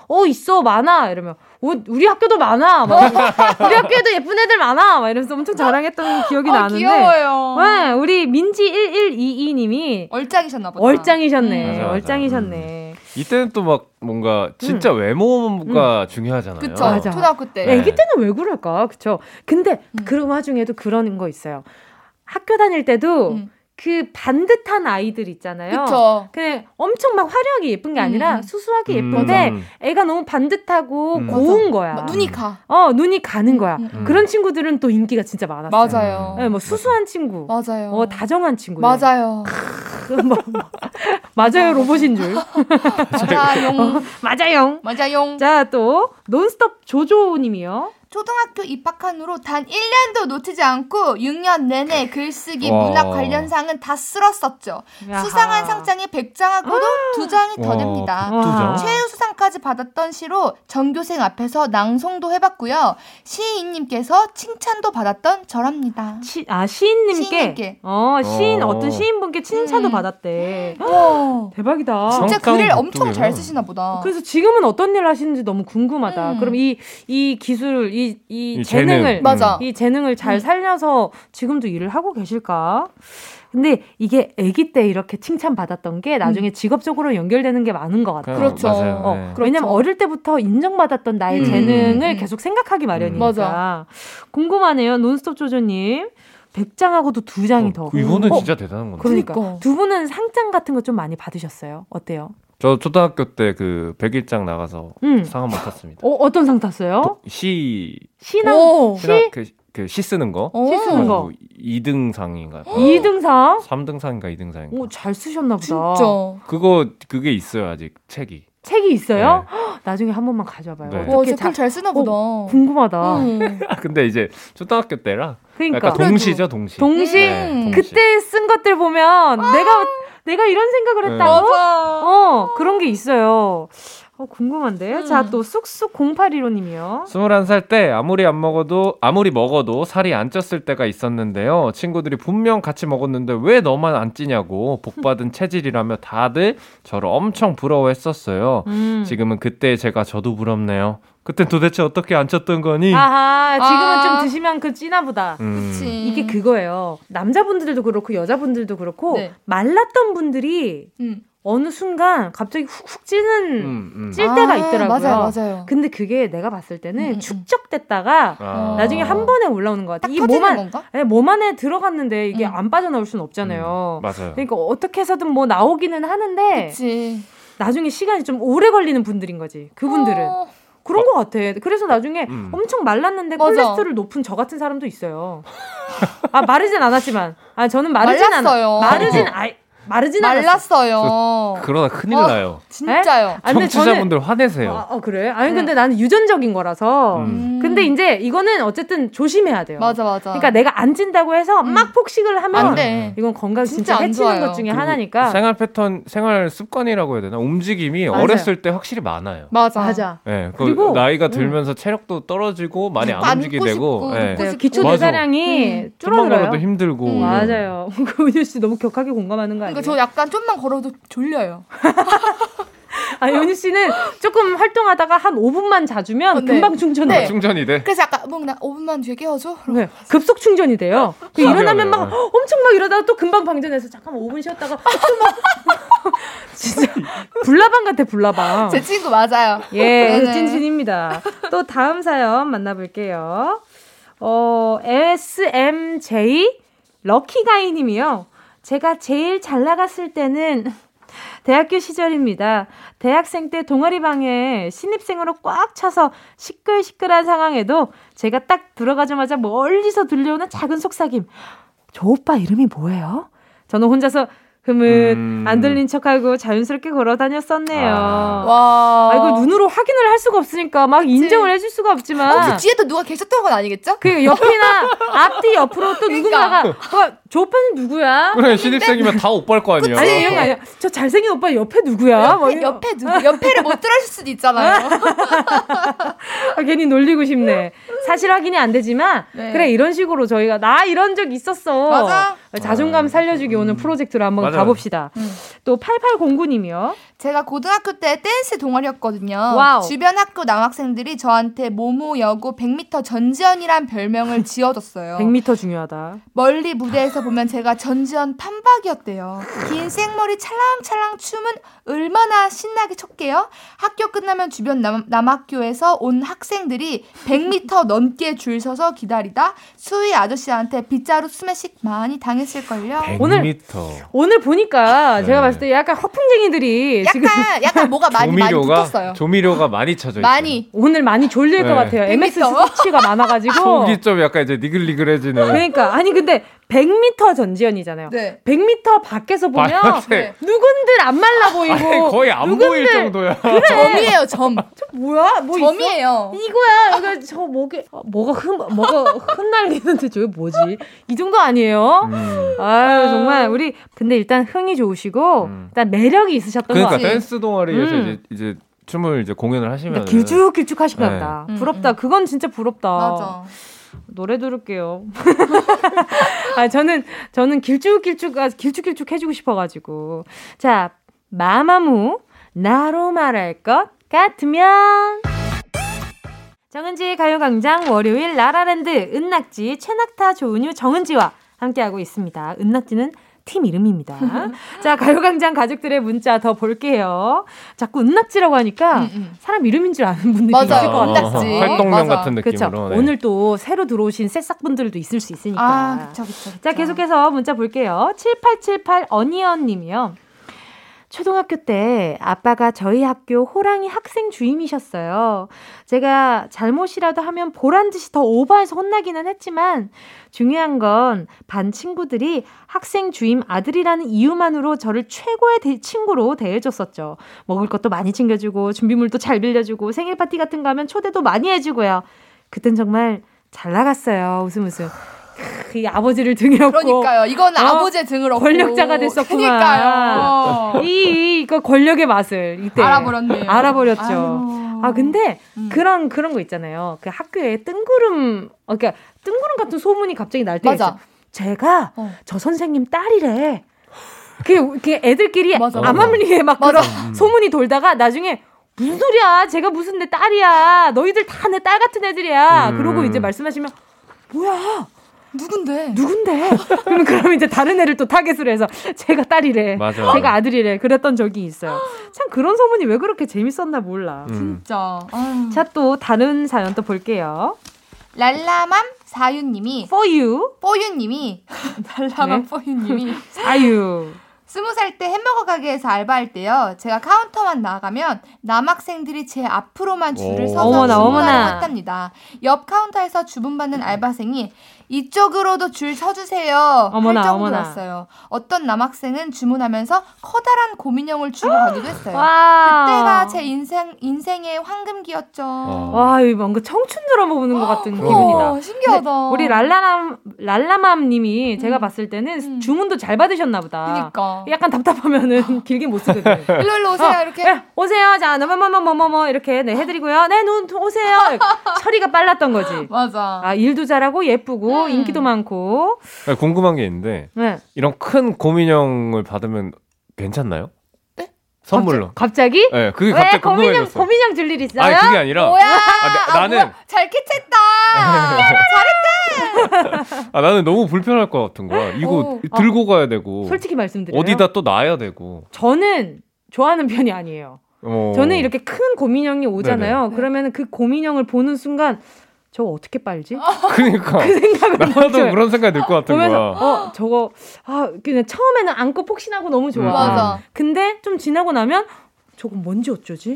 어 있어 많아 이러면 어, 우리 학교도 많아. 막 [LAUGHS] 우리 학교에도 예쁜 애들 많아. 막 이러면서 엄청 자랑했던 기억이 아, 나는데. 귀여워요. 네, 우리 민지 1122님이 얼짱이셨나 보다. 얼짱이셨네. 맞아, 맞아. 얼짱이셨네. 이때는 또 막 뭔가 진짜 외모가 중요하잖아요. 그쵸. 맞아. 초등학교 때. 네. 애기 때는 왜 그럴까? 그쵸? 근데 음. 그 와중에도 그런 거 있어요. 학교 다닐 때도 음. 그 반듯한 아이들 있잖아요. 그쵸. 그냥 엄청 막 화려하게 예쁜 게 아니라 음, 음. 수수하게 음, 예쁜데 음. 애가 너무 반듯하고 음. 고운 거야. 막 눈이 가. 어 눈이 가는 거야. 음, 음. 그런 친구들은 또 인기가 진짜 많았어요. 맞아요. 네, 뭐 수수한 친구, 맞아요. 어 다정한 친구. 맞아요. 뭐, 뭐. [LAUGHS] 맞아요 로봇인 줄. 맞아요. [LAUGHS] 맞아요. 맞아요. 자 또 논스톱 조조님이요. 초등학교 입학한 후로 단 1년도 놓치지 않고 6년 내내 글쓰기, 와. 문학 관련 상은 다 쓸었었죠. 야하. 수상한 상장에 100장하고도 두 장이 더 와, 됩니다. 최우 수상까지 받았던 시로 전교생 앞에서 낭송도 해봤고요. 시인님께서 칭찬도 받았던 저랍니다. 시, 아 시인님께, 시인님께. 어 시인 어. 어. 떤 시인분께 칭찬도 음. 받았대. 와, 대박이다. 진짜 성강 글을 엄청. 잘 쓰시나 보다. 그래서 지금은 어떤 일을 하시는지 너무 궁금하다. 음. 그럼 이 이 기술, 이이 이 재능을 재능. 맞아. 이 재능을 잘 음. 살려서 지금도 일을 하고 계실까? 근데 이게 아기 때 이렇게 칭찬 받았던 게 나중에 직업적으로 연결되는 게 많은 것 같아요. 그렇죠. 맞아요. 어, 네. 왜냐면 어릴 때부터 인정받았던 나의 음. 재능을 음. 계속 생각하기 마련이니까. 맞아. 궁금하네요. 논스톱 조조님. 100장하고도 두 장이 더. 어, 이거는 어, 진짜 대단한 건데. 그러니까. 그러니까. 두 분은 상장 같은 거 좀 많이 받으셨어요? 어때요? 저 초등학교 때그 100일장 나가서 음. 상을 맡았습니다. 어, 어떤 상 탔어요? 도- 시 신앙 오. 시나 시? 그, 그 시 쓰는 거. 오. 시 쓰는 거. 2등상인가? 2등상? 3등상인가 2등상인가? 오, 잘 쓰셨나 보다. 진짜. 그거 그게 있어요 아직 책이. 책이 있어요? 헉, [GASPS] 나중에 한 번만 가져와봐요. 네. 와, 어떻게 진짜 글잘 쓰나 보다. 궁금하다. 음. 아, [LAUGHS] 근데 이제 초등학교 때라 그러니까 약간 동시죠 동시. 동시 네, 동시. 그때 쓴 것들 보면 내가 내가 이런 생각을 네. 했다고? 어 그런 게 있어요. 어, 궁금한데. 음. 자, 또 쑥쑥 0815님이요. 21살 때 아무리 안 먹어도 아무리 먹어도 살이 안 쪘을 때가 있었는데요. 친구들이 분명 같이 먹었는데 왜 너만 안 찌냐고 복 받은 체질이라며 다들 저를 엄청 부러워했었어요. 음. 지금은 그때 제가 저도 부럽네요. 그땐 도대체 어떻게 안 쪘던 거니? 아하, 지금은 아. 좀 드시면 그 찌나 보다. 음. 그치. 이게 그거예요. 남자분들도 그렇고 여자분들도 그렇고 네. 말랐던 분들이 음. 어느 순간 갑자기 훅훅 찌는 음, 음. 찔 때가 아, 있더라고요. 맞아요, 맞아요. 근데 그게 내가 봤을 때는 음, 음, 음. 축적됐다가 아. 나중에 한 번에 올라오는 것 같아. 딱이 몸, 안, 건가? 네, 몸 안에 들어갔는데 이게 음. 안 빠져나올 수는 없잖아요. 음, 맞아요. 그러니까 어떻게 해서든 뭐 나오기는 하는데 그치. 나중에 시간이 좀 오래 걸리는 분들인 거지. 그분들은. 어, 그런 것 같아. 그래서 나중에 음. 엄청 말랐는데 맞아. 콜레스테롤 높은 저 같은 사람도 있어요. 아 마르진 않았지만, 아 저는 마르진 않아. 말랐어요. 마르진 [LAUGHS] 아 마르진 않았어. 말랐어요. 그러다 큰일 어, 나요. 진짜요. 아, 청취자분들 화내세요. 아, 어, 그래? 아니 근데 나는 유전적인 거라서. 음. 근데 이제 이거는 어쨌든 조심해야 돼요. 맞아 맞아. 그러니까 내가 안 찐다고 해서 막 폭식을 하면 안 돼. 이건 건강 진짜, 진짜 안 해치는 좋아요. 것 중에 하나니까. 생활 패턴, 생활 습관이라고 해야 되나? 움직임이 맞아요. 어렸을 때 확실히 많아요. 맞아. 맞아. 예, 그 그리고- 나이가 음. 들면서 체력도 떨어지고 많이 안 움직이게 되고 예. 네, 싶고. 기초. 대사량이 줄어들어요. 힘들고 음. 이런. 맞아요. [LAUGHS] 그 은유 씨 너무 격하게 공감하는 거 아니에요? 그러니까 저 약간 좀만 걸어도 졸려요. [LAUGHS] 아, 연희 씨는 조금 활동하다가 한 5분만 자주면 어, 네. 금방 충전돼요. 네. 충전이 돼. 그래서 약간 뭐나 5분만 뒤에 깨워줘. 네, 급속 충전이 돼요. 그. 일어나면 막 엄청 막 이러다가 또 금방 방전해서 잠깐 5분 쉬었다가 또 막 [LAUGHS] 진짜 불나방 같아 불나방. 제 친구 맞아요. 예, 네네. 찐친입니다. 또 다음 사연 만나볼게요. 어, SMJ 럭키가이 님이요. 제가 제일 잘 나갔을 때는 [LAUGHS] 대학교 시절입니다. 대학생 때 동아리방에 신입생으로 꽉 차서 시끌시끌한 상황에도 제가 딱 들어가자마자 멀리서 들려오는 작은 속삭임. 저 오빠 이름이 뭐예요? 저는 혼자서 흐뭇 음. 안 들린 척하고 자연스럽게 걸어 다녔었네요. 아. 와. 아, 이거 눈으로 확인을 할 수가 없으니까 막 인정을 해줄 수가 없지만. 어, 그 뒤에 또 누가 계셨던 건 아니겠죠? 그 옆이나 앞뒤 옆으로 또 누군가가 어, 저 오빠는 누구야? 그래 신입생이면 다 오빠일 거 아니야. 아니 이런 거 아니야. 저 잘생긴 오빠 옆에 누구야? 뭐 옆에, 이런- 옆에 누구? 옆에를 못 들으실 수도 있잖아요. 아, 괜히 놀리고 싶네. 사실 확인이 안 되지만 네. 그래 이런 식으로 저희가 나 이런 적 있었어. 맞아. 자존감 살려주기 오늘 프로젝트로 한번 맞아, 가봅시다. 또 8809님이요. 제가 고등학교 때 댄스 동아리였거든요. 와우. 주변 학교 남학생들이 저한테 모모 여고 100m 전지현이란 별명을 [LAUGHS] 지어줬어요. 100m 중요하다. 멀리 무대에서 보면 제가 전지현 판박이었대요. 긴 생머리 찰랑찰랑 춤은 얼마나 신나게 췄게요. 학교 끝나면 주변 남, 남학교에서 온 학생들이 100m 넘게 줄 서서 기다리다 수희 아저씨한테 빗자루 스매식 많이 당했을걸요. 100m. 오늘- 오늘 보니까 네. 제가 봤을 때 약간 허풍쟁이들이 지금 약간 약간 뭐가 많이 많이 조미료가 붙었어요. 조미료가 많이 쳐져 있어요. 많이 오늘 많이 졸릴 네. 것 같아요. MS 100m. 수치가 많아가지고. 속이 좀 약간 이제 니글니글해지는. 그러니까 아니 근데 100m 전지현이잖아요. 네. 100m 밖에서 보면 바깥에 누군들 안 말라 보이고 아니, 거의 안 누군들 보일 정도야. [LAUGHS] 점이에요 점. 뭐야? 뭐 있어? 점이에요. 이거야. 여기 저 목에 어, 뭐가 흠 뭐가 흩날리는데 저게 뭐지? 이 정도 아니에요? 음. 아유 정말 우리 근데 일단 흥이 좋으시고 음. 일단 매력이 있으셨던 것 그러니까 같아요. 댄스 동아리에서 음. 이제, 이제 춤을 이제 공연을 하시면 그러니까 길쭉길쭉 하신가 네. 보다. 음, 부럽다. 그건 진짜 부럽다. 맞아. 노래 들을게요. [LAUGHS] 아, 저는, 저는 길쭉길쭉, 아, 길쭉길쭉 해주고 싶어가지고. 자, 마마무, 나로 말할 것 같으면. 정은지의 가요광장 월요일 라라랜드 은낙지 최낙타 조은유 정은지와 함께하고 있습니다. 은낙지는 팀 이름입니다. [LAUGHS] 자, 가요광장 가족들의 문자 더 볼게요. 자꾸 은낙지라고 하니까 음, 음. 사람 이름인 줄 아는 분들이 맞아요. 있을 것 같아요. 은낙지. 활동명 맞아. 같은 그렇죠. 느낌으로. 네. 오늘 또 새로 들어오신 새싹분들도 있을 수 있으니까. 아, 그쵸, 그쵸, 그쵸. 자, 계속해서 문자 볼게요. 7878 어니언 님이요. 초등학교 때 아빠가 저희 학교 호랑이 학생 주임이셨어요. 제가 잘못이라도 하면 보란 듯이 더 오버해서 혼나기는 했지만 중요한 건 반 친구들이 학생 주임 아들이라는 이유만으로 저를 최고의 대- 친구로 대해줬었죠. 먹을 것도 많이 챙겨주고 준비물도 잘 빌려주고 생일 파티 같은 거 하면 초대도 많이 해주고요. 그땐 정말 잘 나갔어요. 웃음 웃음. 크, 이 아버지를 등에 업고 그러니까요. 이건 어, 아버지의 등을 얻고 권력자가 됐었구만. 그러니까요. 이 이거 권력의 맛을 이때 알아버렸네요. 알아버렸죠. 아유. 아 근데 음. 그런 그런 거 있잖아요. 그 학교에 뜬구름 어, 그러니까 뜬구름 같은 소문이 갑자기 날때 맞아. 있어. 제가 어. 저 선생님 딸이래. 그, 그 애들끼리 맞아. 암암리에 막 맞아. 그런 소문이 돌다가 나중에 무슨 소리야? 제가 무슨 내 딸이야? 너희들 다 내 딸 같은 애들이야. 음. 그러고 이제 말씀하시면 뭐야? 누군데? 누군데? 그러면 그럼 이제 다른 애를 또 타겟으로 해서 제가 딸이래. 맞아. 제가 아들이래. 그랬던 적이 있어요. 참 그런 소문이 왜 그렇게 재밌었나 몰라. 음. 진짜. 아유. 자, 또 다른 사연 또 볼게요. 랄라맘 사유님이 For you. 뽀유님이 [LAUGHS] 랄라맘 네. 뽀유님이 [LAUGHS] 아유. 스무 살 때 햄버거 가게에서 알바할 때요. 제가 카운터만 나가면 남학생들이 제 앞으로만 줄을 오. 서서 어머나. 했답니다. 옆 카운터에서 주문받는 알바생이 이쪽으로도 줄 서주세요. 어머나, 할 어머나. 정도였어요. 어떤 남학생은 주문하면서 커다란 곰인형을 주고 가기도 했어요. [GASPS] 와. 그때가 제 인생 인생의 황금기였죠. 어. 와, 이 뭔가 청춘 드라마 보는 것 같은 그러니까. [GASPS] 기분이다. 어, 신기하다. 우리 랄라람 랄라맘 님이 제가 음. 봤을 때는 음. 주문도 잘 받으셨나 보다. 그니까. 약간 답답하면은 [GASPS] 길게 못 쓰거든. [LAUGHS] 일로 일로 오세요 어, 이렇게. 네, 오세요. 자, 뭐뭐뭐뭐뭐 이렇게 네 해드리고요. 네, 눈 오세요. [LAUGHS] 처리가 빨랐던 거지. 맞아. 아, 일도 잘하고 예쁘고 음. 인기도 많고. 네, 궁금한 게 있는데 네. 이런 큰 고민형을 받으면 괜찮나요? 네? 선물로. 갑자기? 네, 그게 왜 갑자기 고민형. 고민형 줄 일 있어요? 아니 그게 아니라 뭐야? 아, 나, 나는 뭐야? 잘 캐치했다. [LAUGHS] 아 나는 너무 불편할 것 같은 거야. 이거 오. 들고 가야 되고 솔직히 말씀드려요. 어디다 또 놔야 되고. 저는 좋아하는 편이 아니에요. 어. 저는 이렇게 큰 고민형이 오잖아요. 네네. 그러면은 그 고민형을 보는 순간 저거 어떻게 빨지? [LAUGHS] 그러니까 그 생각을 나도 먼저 해요. 그런 생각이 들 것 같은 보면서 거야. 어 저거 아 그냥 처음에는 안고 폭신하고 너무 좋아. 음, 맞아. 근데 좀 지나고 나면 저거 뭔지 어쩌지?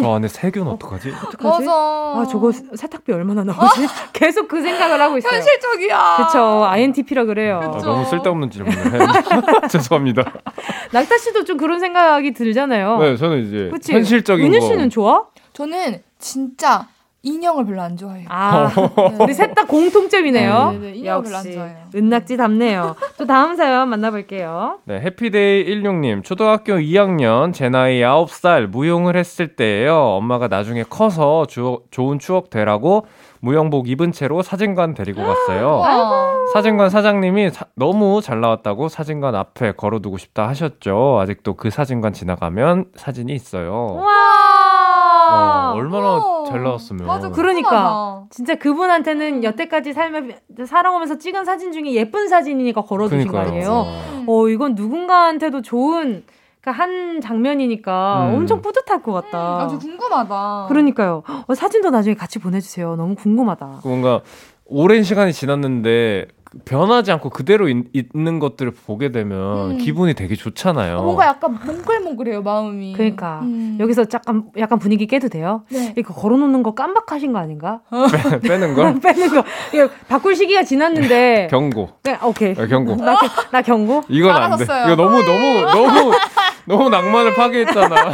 저 안에 세균 어떡하지? 어떡하지? 맞아. 아 저거 세탁비 얼마나 나오지? [LAUGHS] 계속 그 생각을 하고 있어요. 현실적이야. 그쵸 INTP라 그래요. 아. 너무 쓸데없는 질문을 해. [LAUGHS] 죄송합니다. 낙타 씨도 좀 그런 생각이 들잖아요. 네, 저는 이제 그치? 현실적인 은유 거. 씨는 좋아? 저는 진짜 인형을 별로 안 좋아해요. 아, 네. 우리 셋 다 공통점이네요. 네, 네, 네. 인형을 별로 안 역시 좋아해요. 은낙지답네요. 또 다음 사연 만나볼게요. 네, 해피데이 16님, 초등학교 2학년, 제 나이 9살, 무용을 했을 때예요 엄마가 나중에 커서 주, 좋은 추억 되라고 무용복 입은 채로 사진관 데리고 갔어요. [GASPS] 와. 사진관 사장님이 사- 너무 잘 나왔다고 사진관 앞에 걸어두고 싶다 하셨죠. 아직도 그 사진관 지나가면 사진이 있어요. 와. 어, 얼마나 어. 잘 나왔으면. 맞아, 그러니까. 궁금하다. 진짜 그분한테는 여태까지 삶에 살아오면서 찍은 사진 중에 예쁜 사진이니까 걸어두신 거 그러니까요. 아니에요? 어, 이건 누군가한테도 좋은 그러니까 한 장면이니까 음. 엄청 뿌듯할 것 같다. 음, 아주 궁금하다. 그러니까요. 어, 사진도 나중에 같이 보내주세요. 너무 궁금하다. 뭔가 오랜 시간이 지났는데 변하지 않고 그대로 있, 는 것들을 보게 되면 음. 기분이 되게 좋잖아요. 어, 뭔가 약간 몽글몽글해요 마음이. 그러니까 음. 여기서 약간 약간 분위기 깨도 돼요? 네. 이거 걸어놓는 거 깜박하신 거 아닌가? 빼는 걸 [LAUGHS] 빼는 거. 이거 바꿀 시기가 지났는데. [LAUGHS] 경고. 네, 오케이. 아, 경고. 나, 겨- 나 경고. 이건 안 돼. 이거 너무 너무 너무 너무 낭만을 파괴했잖아. [LAUGHS]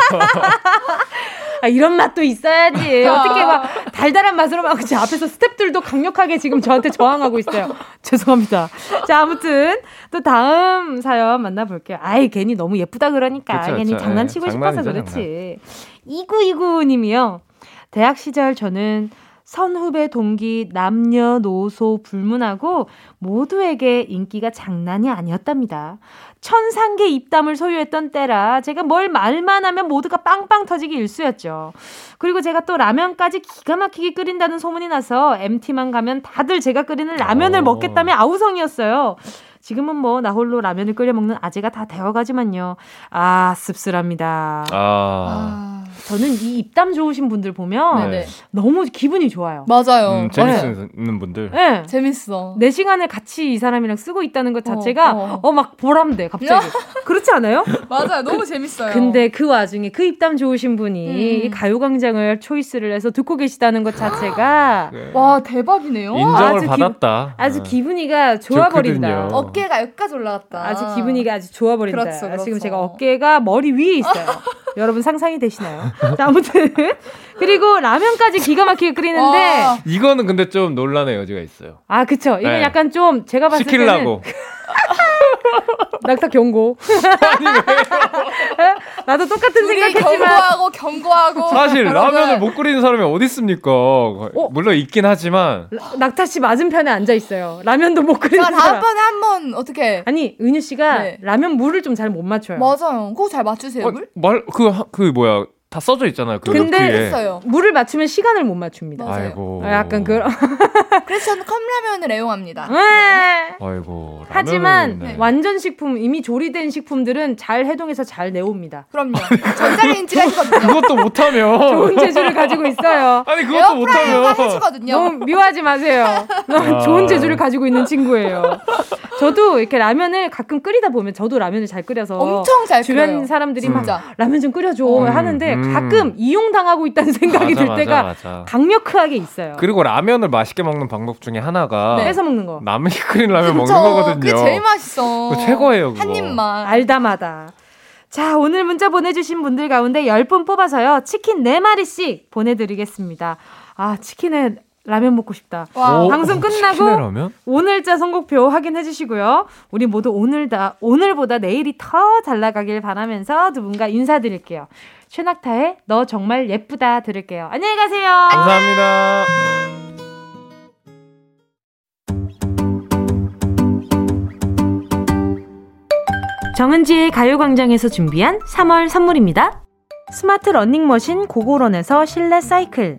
아, 이런 맛도 있어야지. 어떻게 막 달달한 맛으로 막제 앞에서 스탭들도 강력하게 지금 저한테 저항하고 있어요. [LAUGHS] 죄송합니다. 자, 아무튼 또 다음 사연 만나볼게요. 아이, 괜히 너무 예쁘다 그러니까. 그쵸, 괜히 그쵸. 장난치고 예, 싶어서 장난이죠, 그렇지. 2929님이요. 대학 시절 저는 선후배 동기 남녀노소 불문하고 모두에게 인기가 장난이 아니었답니다. 천상계 입담을 소유했던 때라 제가 뭘 말만 하면 모두가 빵빵 터지기 일쑤였죠. 그리고 제가 또 라면까지 기가 막히게 끓인다는 소문이 나서 MT만 가면 다들 제가 끓이는 라면을 오. 먹겠다며 아우성이었어요. 지금은 뭐 나 홀로 라면을 끓여 먹는 아재가 다 되어가지만요. 아 씁쓸합니다. 아. 아. 저는 이 입담 좋으신 분들 보면 네네. 너무 기분이 좋아요. 맞아요. 음, 재밌는 분들. 네. 재밌어. 내 시간을 같이 이 사람이랑 쓰고 있다는 것 자체가 어, 어, 어. 막 보람돼 갑자기 [LAUGHS] 그렇지 않아요? 맞아요. 너무 재밌어요. 근데 그 와중에 그 입담 좋으신 분이 음. 이 가요광장을 초이스를 해서 듣고 계시다는 것 자체가 네. [GASPS] 와 대박이네요. 인정을 아주 기- 받았다. 아주 네. 기분이가 좋아버린다. 좋거든요. 어깨가 여기까지 올라갔다. 아주 기분이가 아주 좋아버린다. 그렇죠, 그렇죠. 지금 제가 어깨가 머리 위에 있어요. [LAUGHS] 여러분 상상이 되시나요? 자, 아무튼 [LAUGHS] 그리고 라면까지 기가 막히게 끓이는데 와. 이거는 근데 좀 논란의 여지가 있어요. 아 그쵸 이건 네. 약간 좀 제가 봤을 때는 시키려고. [LAUGHS] 낙타 경고. [LAUGHS] 나도 똑같은 생각했지만 경고하고 경고하고. 사실 걸- 라면을 못 끓이는 사람이 어디 있습니까? 물론 있긴 하지만 라- 낙타 씨 맞은편에 앉아 있어요. 라면도 못 끓이는 사람. 다음번에 한번 어떻게? 아니 은유 씨가 네. 라면 물을 좀 잘 못 맞춰요. 맞아요. 그거 잘 맞추세요 어, 물? 말그 그 뭐야 다 써져 있잖아요. 그 근데. 했어요. 물을 맞추면 시간을 못 맞춥니다. 맞아요. 아이고. 아, 약간 그런. [LAUGHS] 그래서 저는 컵라면을 애용합니다. 네. 아이고. 하지만 네. 완전 식품 이미 조리된 식품들은 잘 해동해서 잘 내옵니다. 그럼요. 전자레인지가 있거든요. [LAUGHS] 그것도 못하면 좋은 재주를 가지고 있어요. 아니 그것도 못하면 해주거든요. 너무 미워하지 마세요. 너무 아. 좋은 재주를 가지고 있는 친구예요. 저도 이렇게 라면을 가끔 끓이다 보면 저도 라면을 잘 끓여서 엄청 잘 주변 끓여요. 사람들이 막 진짜. 라면 좀 끓여줘 음, 하는데 음. 가끔 이용당하고 있다는 생각이 맞아, 들 때가 맞아, 맞아. 강력하게 있어요. 그리고 라면을 맛있게 먹는 방법 중에 하나가 네. 뺏어 먹는 거. 남이 끓인 라면 먹는. 거거든요. 그게 제일 맛있어. 그거 최고예요, 그거. 한 입만. 알다마다. 자, 오늘 문자 보내주신 분들 가운데 10분 뽑아서요. 치킨 4마리씩 보내드리겠습니다. 아, 치킨에 라면 먹고 싶다. 와. 오, 방송 치킨에 끝나고 라면? 오늘자 선곡표 확인해 주시고요. 우리 모두 오늘다, 오늘보다 내일이 더 잘 나가길 바라면서 두 분과 인사드릴게요. 최낙타의 너 정말 예쁘다 들을게요. 안녕히 가세요. 감사합니다. 정은지의 가요광장에서 준비한 3월 선물입니다. 스마트 러닝머신 고고런에서 실내 사이클,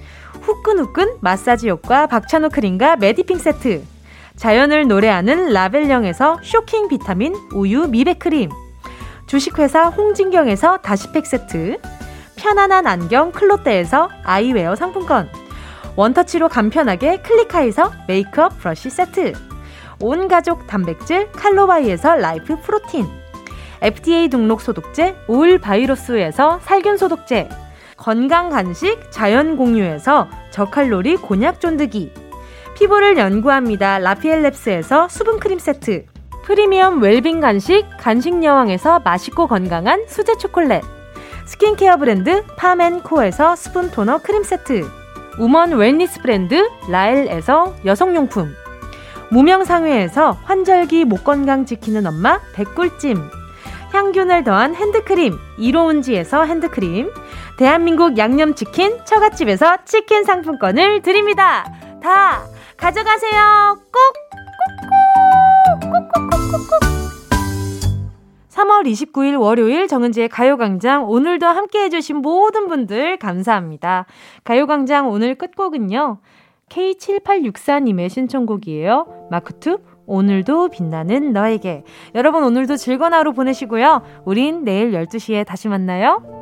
후끈후끈 마사지 효과 박찬호 크림과 메디핑 세트. 자연을 노래하는 라벨령에서 쇼킹 비타민 우유 미백 크림. 주식회사 홍진경에서 다시팩 세트. 편안한 안경 클로떼에서 아이웨어 상품권. 원터치로 간편하게 클리카에서 메이크업 브러쉬 세트. 온 가족 단백질 칼로바이에서 라이프 프로틴. FDA 등록 소독제 오일 바이러스에서 살균 소독제 건강 간식 자연 공유에서 저칼로리 곤약 쫀득이. 피부를 연구합니다. 라피엘랩스에서 수분 크림 세트. 프리미엄 웰빙 간식 간식 여왕에서 맛있고 건강한 수제 초콜릿. 스킨케어 브랜드 팜앤코에서 수분 토너 크림 세트. woman wellness 브랜드 라엘에서 여성용품. 무명상회에서 환절기 목 건강 지키는 엄마 백꿀찜 향균을 더한 핸드크림 이로운지에서 핸드크림 대한민국 양념치킨 처갓집에서 치킨 상품권을 드립니다 다 가져가세요 꼭 3월 29일 월요일 정은지의 가요광장 오늘도 함께 해주신 모든 분들 감사합니다. 가요광장 오늘 끝곡은요. K7864님의 신청곡이에요. 마크투 오늘도 빛나는 너에게. 여러분 오늘도 즐거운 하루 보내시고요. 우린 내일 12시에 다시 만나요.